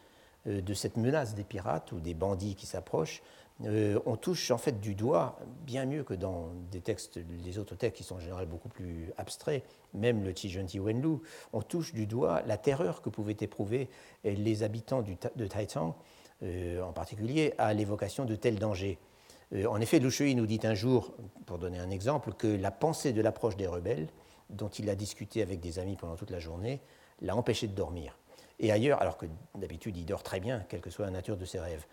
de cette menace des pirates ou des bandits qui s'approchent, euh, on touche en fait du doigt, bien mieux que dans des textes, les autres textes qui sont en général beaucoup plus abstraits, même le Chijunti Wenlu, on touche du doigt la terreur que pouvaient éprouver les habitants de Taizong, euh, en particulier à l'évocation de tels dangers. Euh, en effet, Lu Shui nous dit un jour, pour donner un exemple, que la pensée de l'approche des rebelles, dont il a discuté avec des amis pendant toute la journée, l'a empêché de dormir. Et ailleurs, alors que d'habitude il dort très bien, quelle que soit la nature de ses rêves.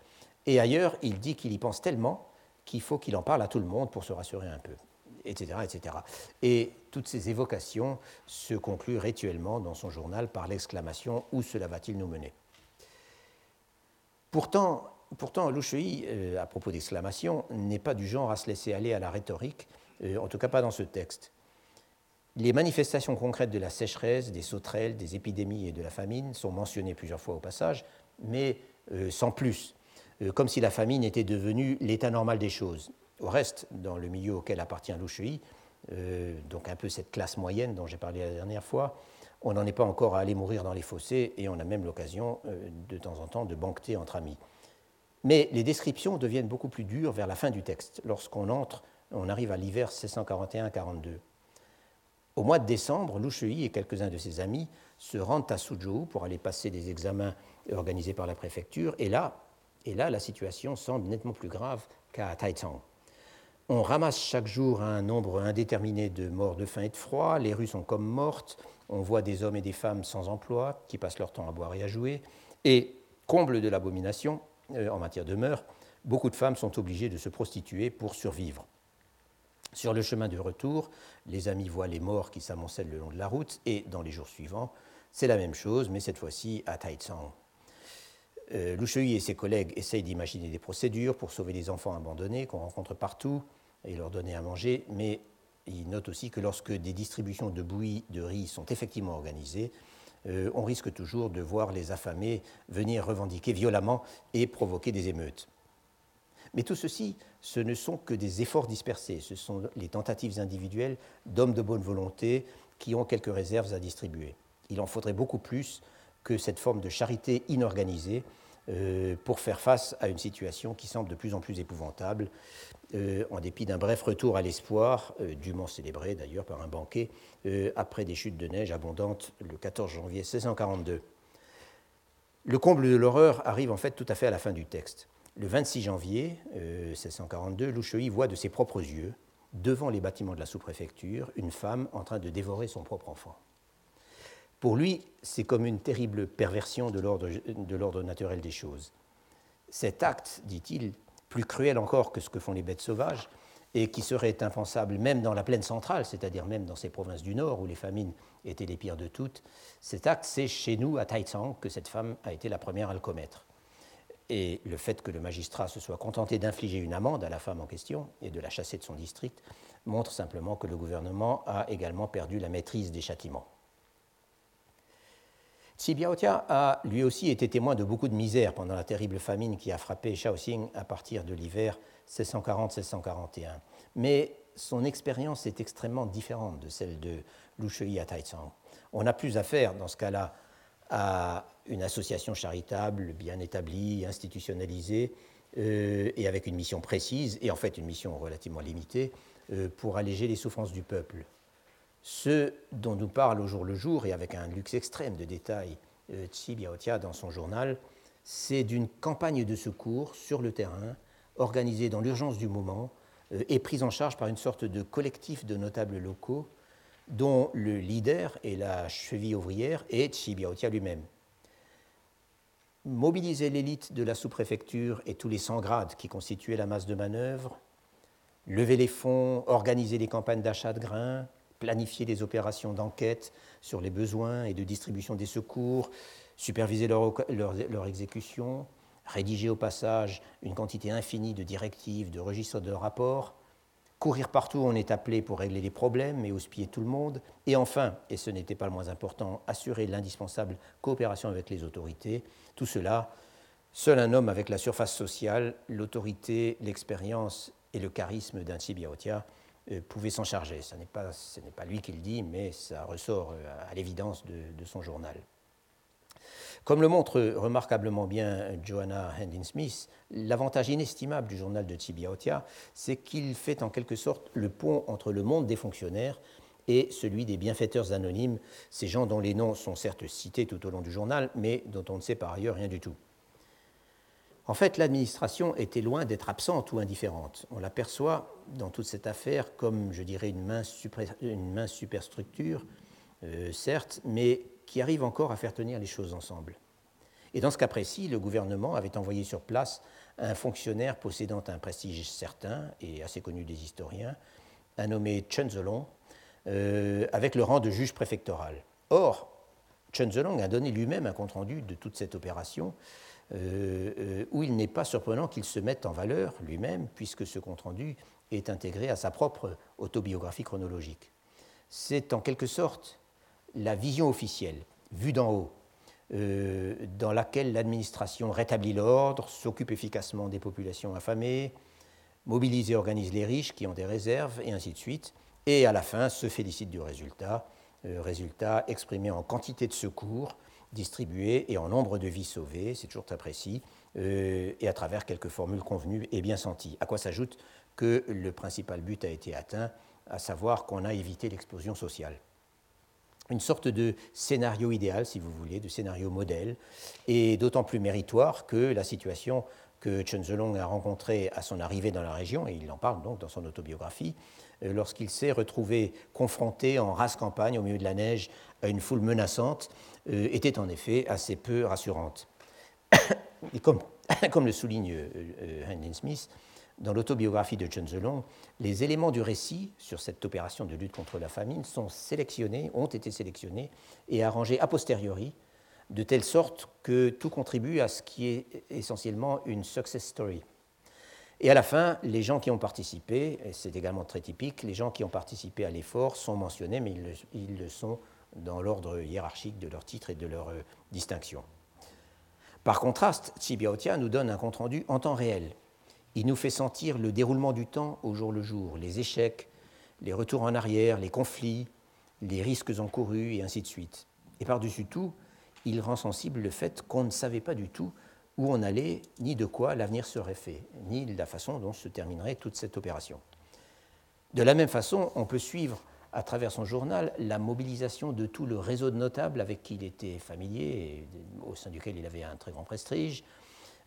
Et ailleurs, il dit qu'il y pense tellement qu'il faut qu'il en parle à tout le monde pour se rassurer un peu, etc. etc. Et toutes ces évocations se concluent rituellement dans son journal par l'exclamation Où cela va-t-il nous mener? Pourtant, pourtant euh, à propos d'exclamation, n'est pas du genre à se laisser aller à la rhétorique, euh, en tout cas pas dans ce texte. Les manifestations concrètes de la sécheresse, des sauterelles, des épidémies et de la famine sont mentionnées plusieurs fois au passage, mais euh, sans plus. Euh, comme si la famine était devenue l'état normal des choses. Au reste, dans le milieu auquel appartient Lushui, donc un peu cette classe moyenne dont j'ai parlé la dernière fois. On n'en est pas encore à aller mourir dans les fossés et on a même l'occasion de temps en temps de banqueter entre amis. Mais les descriptions deviennent beaucoup plus dures vers la fin du texte, lorsqu'on entre, on arrive à l'hiver 1641-42. Au mois de décembre, Loucheuil et quelques-uns de ses amis se rendent à Suzhou pour aller passer des examens organisés par la préfecture, et là, et là la situation semble nettement plus grave qu'à Taizang. On ramasse chaque jour un nombre indéterminé de morts de faim et de froid, les rues sont comme mortes, on voit des hommes et des femmes sans emploi qui passent leur temps à boire et à jouer, et, comble de l'abomination, euh, en matière de mœurs, beaucoup de femmes sont obligées de se prostituer pour survivre. Sur le chemin de retour, les amis voient les morts qui s'amoncellent le long de la route et dans les jours suivants, c'est la même chose, mais cette fois-ci à Taizang. Euh, et ses collègues essayent d'imaginer des procédures pour sauver les enfants abandonnés qu'on rencontre partout et leur donner à manger, mais ils notent aussi que lorsque des distributions de bouillie de riz sont effectivement organisées, euh, on risque toujours de voir les affamés venir revendiquer violemment et provoquer des émeutes. Mais tout ceci, ce ne sont que des efforts dispersés, ce sont les tentatives individuelles d'hommes de bonne volonté qui ont quelques réserves à distribuer. Il en faudrait beaucoup plus que cette forme de charité inorganisée euh, pour faire face à une situation qui semble de plus en plus épouvantable, euh, en dépit d'un bref retour à l'espoir, dûment célébré d'ailleurs par un banquet euh, après des chutes de neige abondantes le 14 janvier 1642. Le comble de l'horreur arrive en fait tout à fait à la fin du texte. Le 26 janvier 1642, euh, Loucheuil voit de ses propres yeux, devant les bâtiments de la sous-préfecture, une femme en train de dévorer son propre enfant. Pour lui, c'est comme une terrible perversion de l'ordre naturel des choses. Cet acte, dit-il, plus cruel encore que ce que font les bêtes sauvages, et qui serait impensable même dans la plaine centrale, c'est-à-dire même dans ces provinces du Nord où les famines étaient les pires de toutes. Cet acte, c'est chez nous, à Taizang, que cette femme a été la première à le commettre. Et le fait que le magistrat se soit contenté d'infliger une amende à la femme en question et de la chasser de son district montre simplement que le gouvernement a également perdu la maîtrise des châtiments. Tsibiaotia a lui aussi été témoin de beaucoup de misère pendant la terrible famine qui a frappé Shaoxing à partir de l'hiver 1640-1641. Mais son expérience est extrêmement différente de celle de Lu Shui à Taizang. On n'a plus affaire, dans ce cas-là, à une association charitable bien établie, institutionnalisée, euh, et avec une mission précise, et en fait une mission relativement limitée, euh, pour alléger les souffrances du peuple. Ce dont nous parle au jour le jour, et avec un luxe extrême de détails, euh, Tsi Biaotia dans son journal, c'est d'une campagne de secours sur le terrain organisée dans l'urgence du moment euh, et prise en charge par une sorte de collectif de notables locaux dont le leader est la cheville ouvrière et Chibiaotia lui-même. Mobiliser l'élite de la sous-préfecture et tous les 100 grades qui constituaient la masse de manœuvre, lever les fonds, organiser les campagnes d'achat de grains, planifier les opérations d'enquête sur les besoins et de distribution des secours, superviser leur, exécution, rédiger au passage une quantité infinie de directives, de registres de rapports, courir partout où on est appelé pour régler les problèmes et houspiller tout le monde, et enfin, et ce n'était pas le moins important, assurer l'indispensable coopération avec les autorités. Tout cela, seul un homme avec la surface sociale, l'autorité, l'expérience et le charisme d'un Tsibiaotia euh, pouvait s'en charger. Ce n'est pas, pas, lui qui le dit, mais ça ressort euh, à l'évidence de son journal. Comme le montre remarquablement bien Joanna Hendon-Smith, l'avantage inestimable du journal de Tsibiaotia, c'est qu'il fait en quelque sorte le pont entre le monde des fonctionnaires et celui des bienfaiteurs anonymes, ces gens dont les noms sont certes cités tout au long du journal, mais dont on ne sait par ailleurs rien du tout. En fait, l'administration était loin d'être absente ou indifférente. On l'aperçoit dans toute cette affaire comme, je dirais, une mince, superstructure, euh, certes, mais qui arrive encore à faire tenir les choses ensemble. Et dans ce cas précis, le gouvernement avait envoyé sur place un fonctionnaire possédant un prestige certain et assez connu des historiens, un nommé Chen Zelong, euh, avec le rang de juge préfectoral. Or, Chen Zelong a donné lui-même un compte-rendu de toute cette opération, euh, euh, où il n'est pas surprenant qu'il se mette en valeur lui-même, puisque ce compte-rendu est intégré à sa propre autobiographie chronologique. C'est en quelque sorte la vision officielle, vue d'en haut, euh, dans laquelle l'administration rétablit l'ordre, s'occupe efficacement des populations affamées, mobilise et organise les riches qui ont des réserves, et ainsi de suite, et à la fin se félicite du résultat, résultat exprimé en quantité de secours distribués et en nombre de vies sauvées, c'est toujours très précis, et à travers quelques formules convenues et bien senties. À quoi s'ajoute que le principal but a été atteint, à savoir qu'on a évité l'explosion sociale une sorte de scénario idéal, si vous voulez, de scénario modèle, et d'autant plus méritoire que la situation que Chen Zelong a rencontrée à son arrivée dans la région, et il en parle donc dans son autobiographie, euh, lorsqu'il s'est retrouvé confronté en race campagne au milieu de la neige à une foule menaçante, euh, était en effet assez peu rassurante. Et comme, le souligne euh, Smith, dans l'autobiographie de Chen Zelong, les éléments du récit sur cette opération de lutte contre la famine sont sélectionnés, ont été sélectionnés et arrangés a posteriori, de telle sorte que tout contribue à ce qui est essentiellement une success story. Et à la fin, les gens qui ont participé, et c'est également très typique, les gens qui ont participé à l'effort sont mentionnés, mais ils le, sont dans l'ordre hiérarchique de leur titre et de leur euh, distinction. Par contraste, Chibiaotia nous donne un compte-rendu en temps réel, il nous fait sentir le déroulement du temps au jour le jour, les échecs, les retours en arrière, les conflits, les risques encourus et ainsi de suite. Et par-dessus tout, il rend sensible le fait qu'on ne savait pas du tout où on allait, ni de quoi l'avenir serait fait, ni la façon dont se terminerait toute cette opération. De la même façon, on peut suivre à travers son journal la mobilisation de tout le réseau de notables avec qui il était familier et au sein duquel il avait un très grand prestige,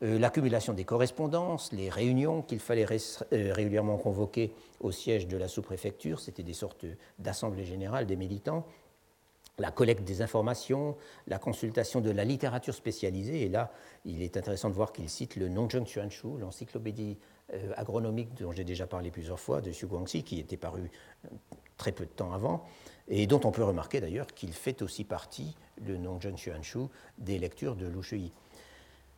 euh, l'accumulation des correspondances, les réunions qu'il fallait euh, régulièrement convoquer au siège de la sous-préfecture, c'était des sortes d'assemblées générales des militants, la collecte des informations, la consultation de la littérature spécialisée, et là, il est intéressant de voir qu'il cite le Nongjung Chuanshu, l'encyclopédie euh, agronomique dont j'ai déjà parlé plusieurs fois, de Xu Guangxi, qui était paru très peu de temps avant, et dont on peut remarquer d'ailleurs qu'il fait aussi partie, le Nongjung Chuanshu, des lectures de Lu Shui.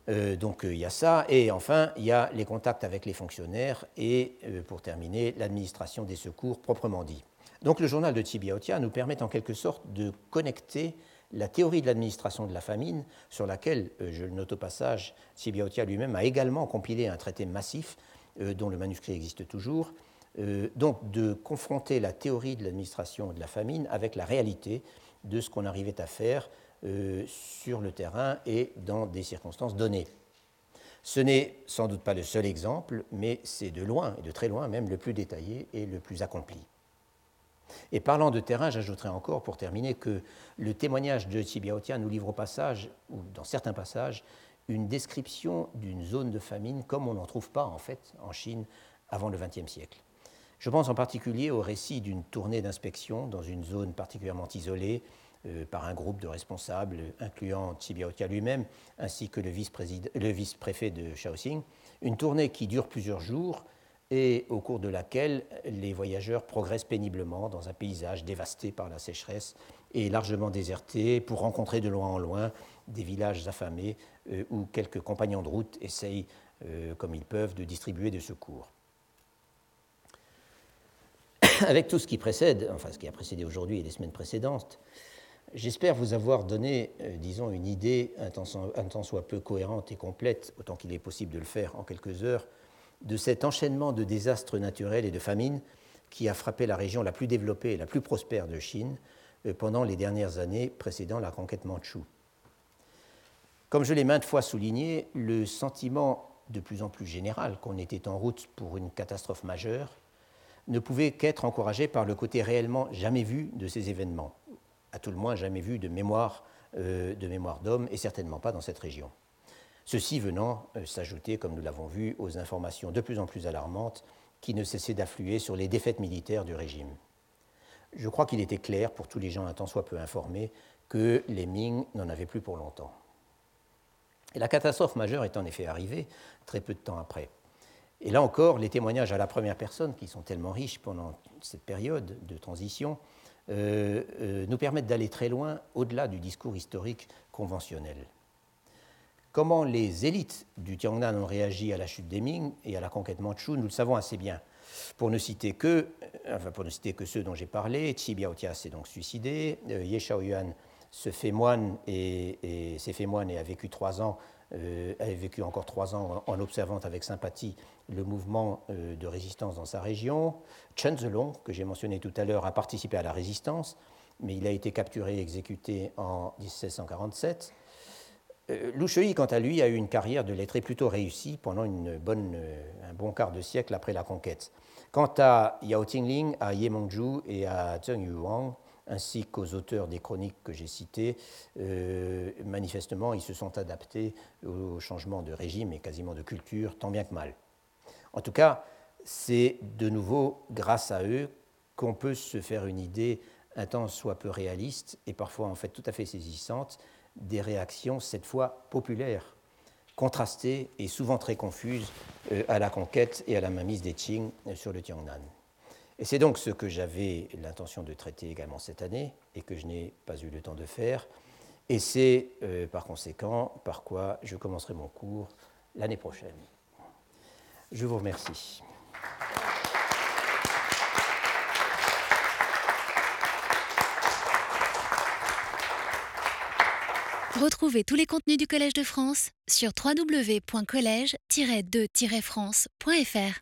Euh, donc euh, il y a ça, et enfin il y a les contacts avec les fonctionnaires et euh, pour terminer l'administration des secours proprement dit. Donc le journal de Tsibiaotia nous permet en quelque sorte de connecter la théorie de l'administration de la famine, sur laquelle, je le note au passage, Tsibiaotia lui-même a également compilé un traité massif dont le manuscrit existe toujours, donc de confronter la théorie de l'administration de la famine avec la réalité de ce qu'on arrivait à faire euh, sur le terrain et dans des circonstances données. Ce n'est sans doute pas le seul exemple, mais c'est de loin, et de très loin même, le plus détaillé et le plus accompli. Et parlant de terrain, j'ajouterai encore, pour terminer, que le témoignage de Tsibiaotia nous livre au passage, ou dans certains passages, une description d'une zone de famine comme on n'en trouve pas en fait en Chine avant le XXe siècle. Je pense en particulier au récit d'une tournée d'inspection dans une zone particulièrement isolée, euh, par un groupe de responsables, incluant Tsibiaotia lui-même, ainsi que le vice-préfet de Shaoxing. Une tournée qui dure plusieurs jours et au cours de laquelle les voyageurs progressent péniblement dans un paysage dévasté par la sécheresse et largement déserté pour rencontrer de loin en loin des villages affamés euh, où quelques compagnons de route essayent, euh, comme ils peuvent, de distribuer des secours. Avec tout ce qui précède, enfin ce qui a précédé aujourd'hui et les semaines précédentes, J'espère vous avoir donné, euh, disons, une idée un tant, soit peu cohérente et complète, autant qu'il est possible de le faire en quelques heures, de cet enchaînement de désastres naturels et de famines qui a frappé la région la plus développée et la plus prospère de Chine euh, pendant les dernières années précédant la conquête mandchoue. Comme je l'ai maintes fois souligné, le sentiment de plus en plus général qu'on était en route pour une catastrophe majeure ne pouvait qu'être encouragé par le côté réellement jamais vu de ces événements à tout le moins jamais vu de mémoire euh, d'homme, et certainement pas dans cette région. Ceci venant euh, s'ajouter, comme nous l'avons vu, aux informations de plus en plus alarmantes qui ne cessaient d'affluer sur les défaites militaires du régime. Je crois qu'il était clair pour tous les gens un tant soit peu informés que les Ming n'en avaient plus pour longtemps. Et la catastrophe majeure est en effet arrivée très peu de temps après. Et là encore, les témoignages à la première personne, qui sont tellement riches pendant cette période de transition, euh, euh, nous permettent d'aller très loin au-delà du discours historique conventionnel. Comment les élites du Tiangnan ont réagi à la chute des Ming et à la conquête mandchoue, nous le savons assez bien. Pour ne citer que, euh, enfin pour ne citer que ceux dont j'ai parlé, Qi Biaotia s'est donc suicidé, Ye Shaoyuan se fait s'est fait moine et a vécu trois ans, a vécu encore trois ans en, observant avec sympathie le mouvement de résistance dans sa région. Chen Zelong, que j'ai mentionné tout à l'heure, a participé à la résistance, mais il a été capturé et exécuté en 1747. Euh, Lu quant à lui, a eu une carrière de lettré plutôt réussie pendant euh, un bon quart de siècle après la conquête. Quant à Yao Tingling, à Ye Mengzhu et à Zheng Yuang, ainsi qu'aux auteurs des chroniques que j'ai cités, euh, manifestement, ils se sont adaptés au changement de régime et quasiment de culture, tant bien que mal. En tout cas, c'est de nouveau grâce à eux qu'on peut se faire une idée un temps soit peu réaliste et parfois en fait tout à fait saisissante des réactions cette fois populaires, contrastées et souvent très confuses euh, à la conquête et à la mainmise des Qing sur le Tiangnan. Et c'est donc ce que j'avais l'intention de traiter également cette année et que je n'ai pas eu le temps de faire. Et c'est euh, par conséquent par quoi je commencerai mon cours l'année prochaine. Je vous remercie. Retrouvez tous les contenus du Collège de France sur www.colège-2-france.fr.